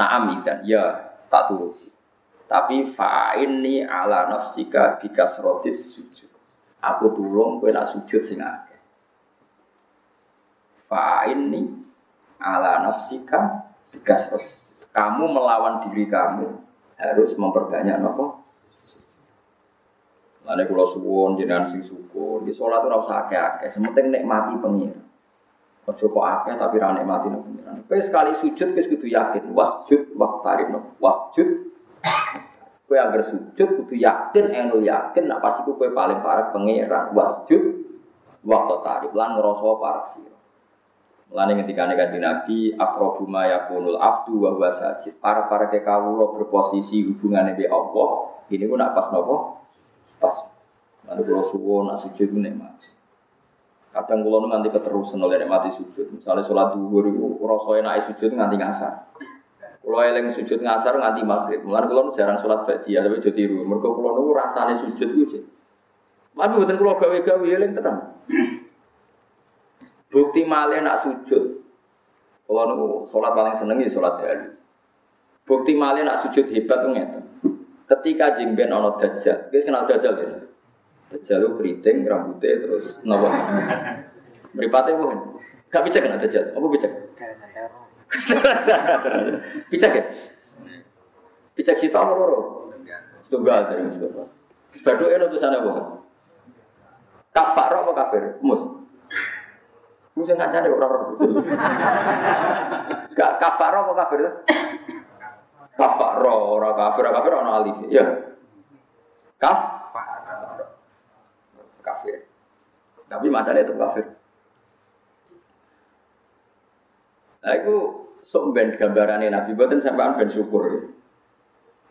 Naam ikan, ya tak turuti. Tapi fa'inni ala nafsika bikasrotis sujud. Aku tulung kowe nak sujud sing akeh. Fa'inni ala nafsika bikasrotis. Kamu melawan diri kamu harus memperbanyak nopo. Lalu kalau suwon jenengan sing syukur, di sholat ora usah akeh-akeh, sementing nikmati pengir. Ojo kok akeh tapi ra nikmati nang pengiran. Sekali sujud wis kudu yakin, wasjud waqtarib wasjud Kue agar sujud kudu yakin, eno yakin, nak pasti kue paling parah pangeran wasjud waktu tarif lan ngerasa parah sih. Mulane ketika nih Nabi akrobu ma yakunul abdu wa huwa sajid. Para para kekawulo berposisi hubungannya di Allah. Ini pun nak pas nopo? Pas. Lalu kalau suwo nak sujud mati. Kadang kalau nanti keterusan oleh mati sujud. Misalnya sholat duhur itu rasanya naik sujud nganti ngasar. Kalau eling sujud ngasar nganti maghrib. Mulane kalau jarang sholat ba'diyah tapi jadi tiru. Mereka kalau nunggu rasanya sujud itu. Tapi bukan kalau gawe-gawe eling tenang. Bukti malih nak sujud. Kalau nunggu sholat paling seneng ya sholat dari. Bukti malih nak sujud hebat tuh ngeten. Ketika jingben ono dajjal, guys kenal dajjal ya? Dajjal itu keriting, rambutnya terus nopo. Meripatnya bukan? Gak bisa kena dajjal, apa bisa? Picak ya? Picak si tahu loro. Tunggal dari Mustafa. Badu eno sana apa? Kafar apa kafir? Mus. Mus yang ngancane orang orang. Gak kafar apa kafir? Kafar orang kafir, kafir orang alif. Ya. Kaf? Kafir. Tapi macamnya itu kafir. Nah itu sok ben gambarannya Nabi Batin sampai ben syukur. Ya.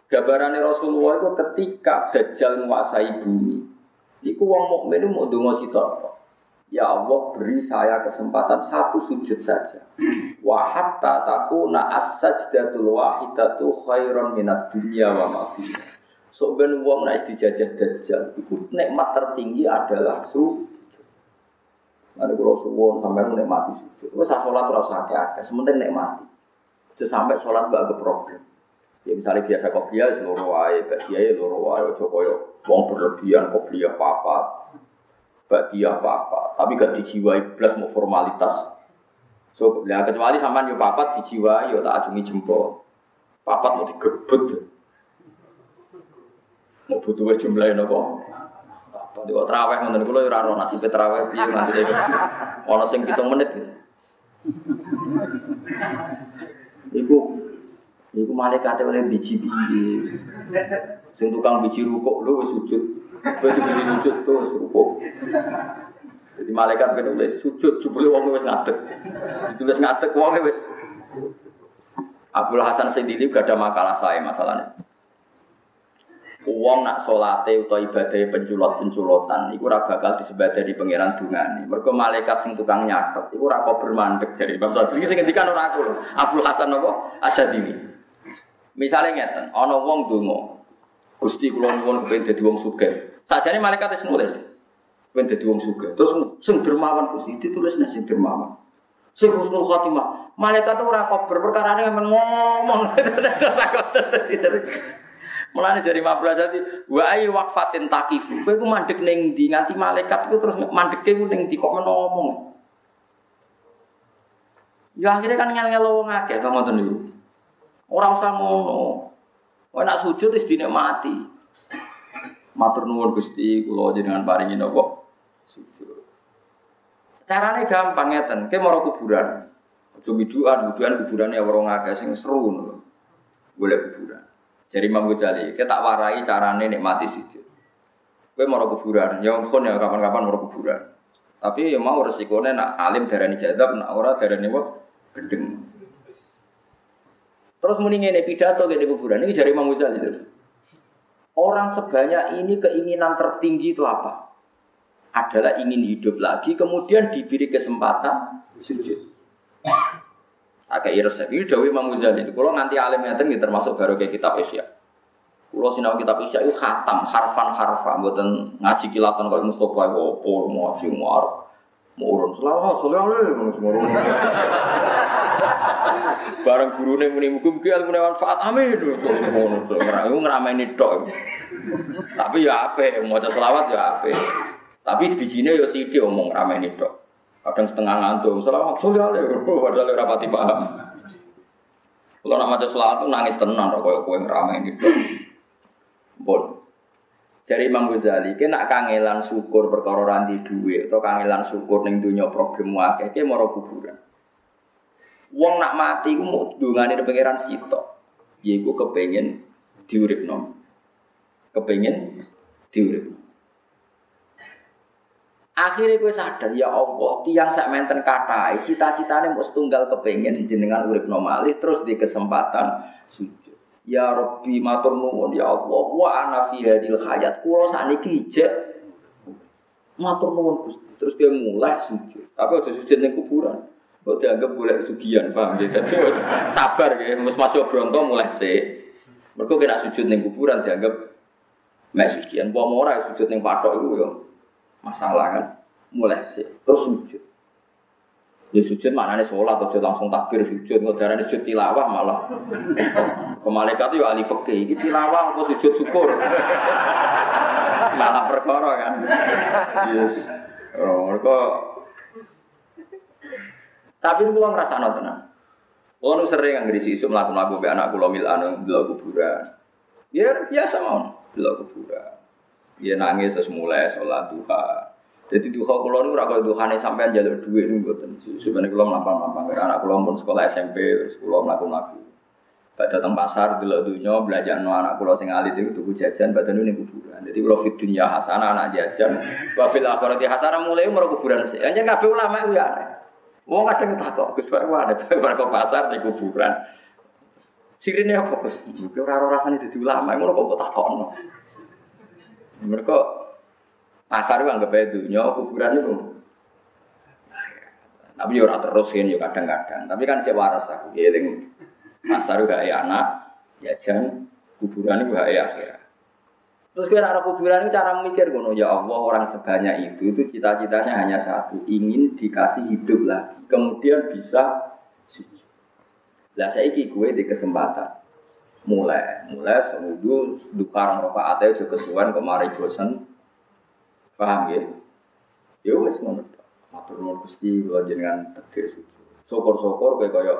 Gambarannya Rasulullah itu ketika Dajjal menguasai bumi. Iku wong mukmin mau donga sitok. Ya Allah beri saya kesempatan satu sujud saja. Wa hatta takuna as-sajdatul wahidatu khairan minat dunya wa fiha. So ben wong nek dijajah Dajjal, iku nikmat tertinggi adalah sujud. Nanti kalau suwon sampai nikmati sujud. Wes sholat terus akeh akeh. Sementing nikmati. Itu sampai sholat gak ada problem. Ya misalnya biasa kopiah seluruh wae, badia ya seluruh wae. Ojo koyo wong berlebihan kopiah papat, badia papat. Tapi gak dijiwai belas mau formalitas. So, ya kecuali sampean yo papat dijiwai yo tak acungi jempol. Papat mau digebut. Mau butuh jumlahnya nopo. Di kok terawih ngoten kula ora ora nasib terawih piye saya ana sing 7 menit. Iku iku malaikat oleh biji piye. Sing tukang biji rukuk lho wis sujud. Kowe biji sujud wis rukuk. Jadi malaikat kan nulis sujud jebule wong wis ngadeg. Ditulis ngadeg wong wis Abdul Hasan sendiri gak ada makalah saya masalahnya. Uang nak solate atau ibadah penculot-penculotan iku ora bakal disebadani di pangeran dungane. Mergo malaikat sing tukang nyatet iku ora kok bermandek dari Imam Syafi'i sing ngendikan ora aku. Abdul Hasan apa? Asyadili. Misale ngeten, ana wong donga. Gusti kula nuwun kepengin dadi wong sugih. Sajane malaikat wis nulis. Kepengin dadi wong sugih. Terus sing dermawan Gusti ditulis nek sing dermawan. Sing husnul khotimah. Malaikat ora kok berperkara ngomong. Mulane dari mabla jadi wa ayi waqfatin takifu. Kowe ku mandek ning ndi nganti malaikat iku terus mandeke ku ning ndi kok ngomong. Ya akhirnya kan ngel-ngel wong akeh to ngoten niku. Ora usah ngono. Kowe nak sujud wis dinikmati. Matur nuwun Gusti kula jenengan paringi napa sujud. Caranya gampang ngeten, kayak mau kuburan. Aja biduan, biduan kuburan ya orang agak sing seru lho. Boleh kuburan. Jadi Imam Ghazali, kita tak warai carane nikmati sujud. Kowe mau kuburan, ya pun ya kapan-kapan mau kuburan. Tapi ya mau resikonya nak alim darani jadab, nak ora darani apa? Gendeng. Terus muni ngene pidato ke kuburan ini dari Imam Ghazali itu. Orang sebanyak ini keinginan tertinggi itu apa? adalah ingin hidup lagi, kemudian diberi kesempatan sujud. Agak resep. Ini Dawi Imam Ghazali. Kalau nanti alim yang ini termasuk baru kayak kitab Isya. Kalau sinau kitab Isya itu khatam, harfan harfan, buatan ngaji kilatan kayak Mustafa itu opo, mau ngaji muar, mau urun selamat, selamat, mau Barang guru nih muni mukum ki ilmu manfaat amin. Ngono ngerameni tok. Tapi ya ape, mau selawat ya ape. Tapi bijinya ya sithik omong ramai dok. Kadang setengah ngantuk, selamat sore ale, padahal ora pati paham. Kalau nak maca selawat nangis tenang kok koyo kowe ini dok. Bon. Dari Imam Ghazali, kena nak kangelan syukur perkara ranti duit atau kangelan syukur ning dunia problem wae, ki moro kuburan. Wong nak mati ku mau dungane pangeran sitok. Yaiku kepengin diuripno. Kepengin diuripno. Akhirnya gue sadar ya Allah, tiang sak menten katai, cita-citanya mau setunggal kepengen jenengan urip normalih terus di kesempatan sujud. Ya Rabbi matur nuwun ya Allah, wa ana fi hadil hayat. Kulo sakniki ijek matur nuwun Gusti. Terus dia mulai sujud. Tapi aja sujud ning kuburan. Kok dianggap boleh sugihan, paham? Jadi sabar ya, mus masuk bronto mulai sih. Mereka kena sujud ning kuburan dianggap mek sugihan. Bawa ora sujud ning patok itu ya masalah kan? Mulai sih terus sujud. Ya sujud mana nih sholat atau langsung takbir sujud. Nggak darah sujud tilawah malah. Ke malaikat itu ahli fakih ini tilawah atau sujud syukur? Malah perkara kan? Yes. Oh, mereka tapi itu gue ngerasa tenang Kalau nu sering yang ngisi isu melakukan lagu anak kulo mil anu belok kuburan. Ya biasa mau belok kuburan. Dia nangis terus mulai sholat duha. Jadi duha kulo nu rakyat duhane sampai jalur duit nih buatan. Sebenarnya kulo melampang melampang karena anak kulo pun sekolah SMP terus kulo melakukan lagu. Pada datang pasar dulu dunia belajar no anak kulo sing alit itu tuku jajan pada ini kuburan. Jadi kulo fit dunia hasanah anak jajan. Wafil akhirati hasanah mulai umur kuburan sih. Hanya ngabe ulama itu ya. Wong kadang takut, Gus Pak ada bar pasar di kuburan. Sirine apa Gus? Ora rasane dadi ulama, ngono kok takokno. Mereka pasar itu anggap dunia, kuburan itu. Tapi ya orang terusin ya kadang-kadang. Tapi kan saya waras aku giling. Pasar itu kayak anak, jajan, kuburan itu kayak akhir. Terus kira arah kuburan itu cara mikir gono ya Allah orang sebanyak itu itu cita-citanya hanya satu ingin dikasih hidup lagi kemudian bisa. Lah saya gue di kesempatan mulai mulai semudu dukarang rokaat itu kesuwan kemarin bosan paham ya? Ya wes ngono matur nuwun Gusti kula jenengan takdir sujud syukur-syukur kayak kaya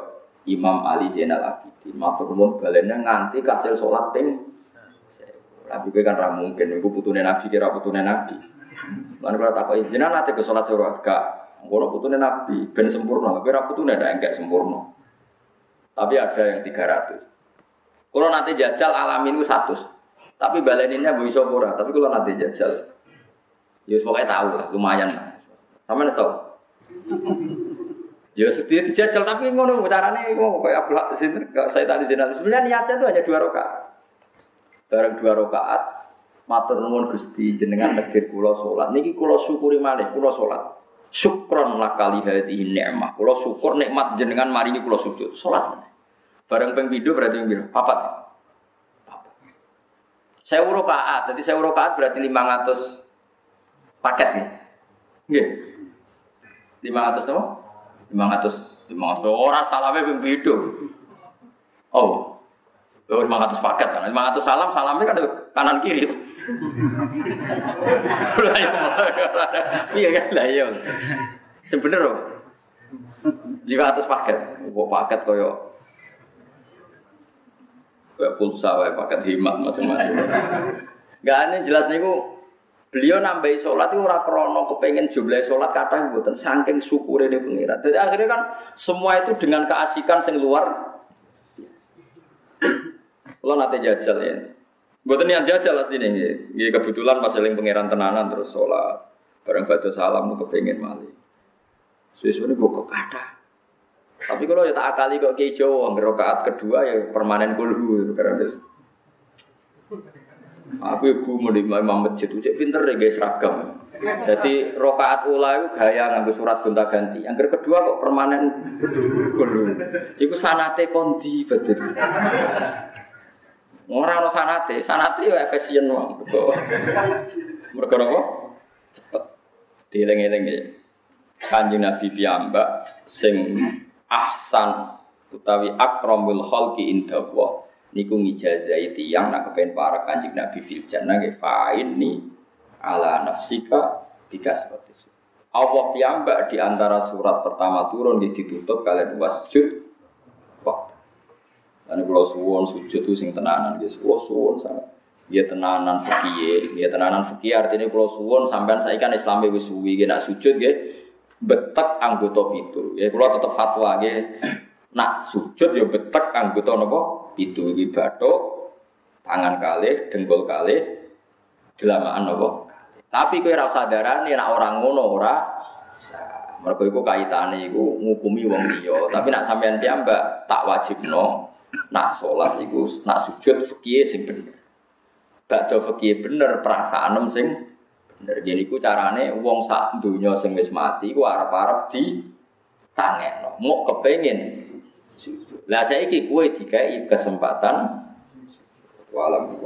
Imam Ali Zainal Abidin. Matur nuwun balenya nganti kasil salat ping tapi kan ra mungkin iku putune nabi kira putune nabi. Lan kula takoki jenengan nate ke salat surat gak ngono putune nabi ben sempurna. Tapi ra putune ndak enggak sempurna. Tapi ada yang 300 kalau nanti jajal alamin itu satu. Tapi baleninnya bu iso pura. Tapi kalau nanti jajal, ya pokoknya tahu lah, lumayan. Sama nih tahu. Ya sedih dijajal tapi ngono carane ngono kayak ablah sini saya tadi jenazah. Sebenarnya niatnya itu hanya dua rakaat. Bareng dua rakaat matur nuwun Gusti jenengan negir kula salat. Niki kula syukuri malih kula salat. Syukron lakali hadhihi ni'mah. Kula syukur nikmat jenengan mari ini kula sujud. Salat. Bareng ping pindho berarti ping piro? Papat. Saya rokaat, jadi saya rokaat berarti 500 paket ya. Nggih. 500 apa? 500 500 orang salamnya ping pindho. Oh. Oh, 500 paket kan. 500 salam, salamnya kan kanan kiri. Iya kan lah iya. Sebenernya 500 paket. Kok paket koyo kayak pulsa, kayak paket himat macam-macam. Gak aneh jelas nih Beliau nambahi sholat itu ora krono kepengen jumlah sholat kata mboten saking syukure ini pengiran. Jadi akhirnya kan semua itu dengan keasikan sing luar. Kalau nanti jajal ya. Buatan yang jajal lah sini. Ya kebetulan pas eling pangeran tenanan terus sholat. Bareng baca salam kepengen mali. Sesuatu gue kata. Tapi kalau ya tak akali kok kayak Jawa, rakaat kedua ya permanen kulhu karena Aku ibu mau di imam masjid, cek pinter deh guys seragam. Jadi rokaat ula itu gaya ngambil surat gonta ganti. Yang kedua kok permanen kulhu. Iku sanate kondi betul. Orang no sanate, sanate ya efisien wong. Mereka nopo cepet. Dieling-eling ya. Kanjeng Nabi piyambak sing ahsan utawi akramul khalqi inda Allah niku ngijazai tiyang nak kepen para kanjeng Nabi fil jannah nggih fa'in ni ala nafsika bikaswati Allah piyambak di antara surat pertama turun di ditutup kalian wasjud waktu. Dan kalau suwon sujud itu sing tenanan, dia suwon suwon sangat. Dia tenanan fikih, dia tenanan fikih artinya kalau suwon sampean saya kan Islam wis suwi, nak sujud dia betek anggota itu. Ya kalau tetap fatwa dia nak sujud ya betek anggota nopo itu iki bathuk tangan kali, dengkul kali, delamaan nopo. Tapi kowe ora usah darani nak orang ngono ora Mereka itu kaitannya itu ngukumi wong liya, tapi nak sampean piyambak tak wajib no nak sholat itu nak sujud fikih sing bener. Bakda fikih bener perasaan sing bener. Jadi ku carane wong sak dunya sing wis mati ku arep-arep di tangekno. Mau kepengin. Lah saiki kowe dikai kesempatan walam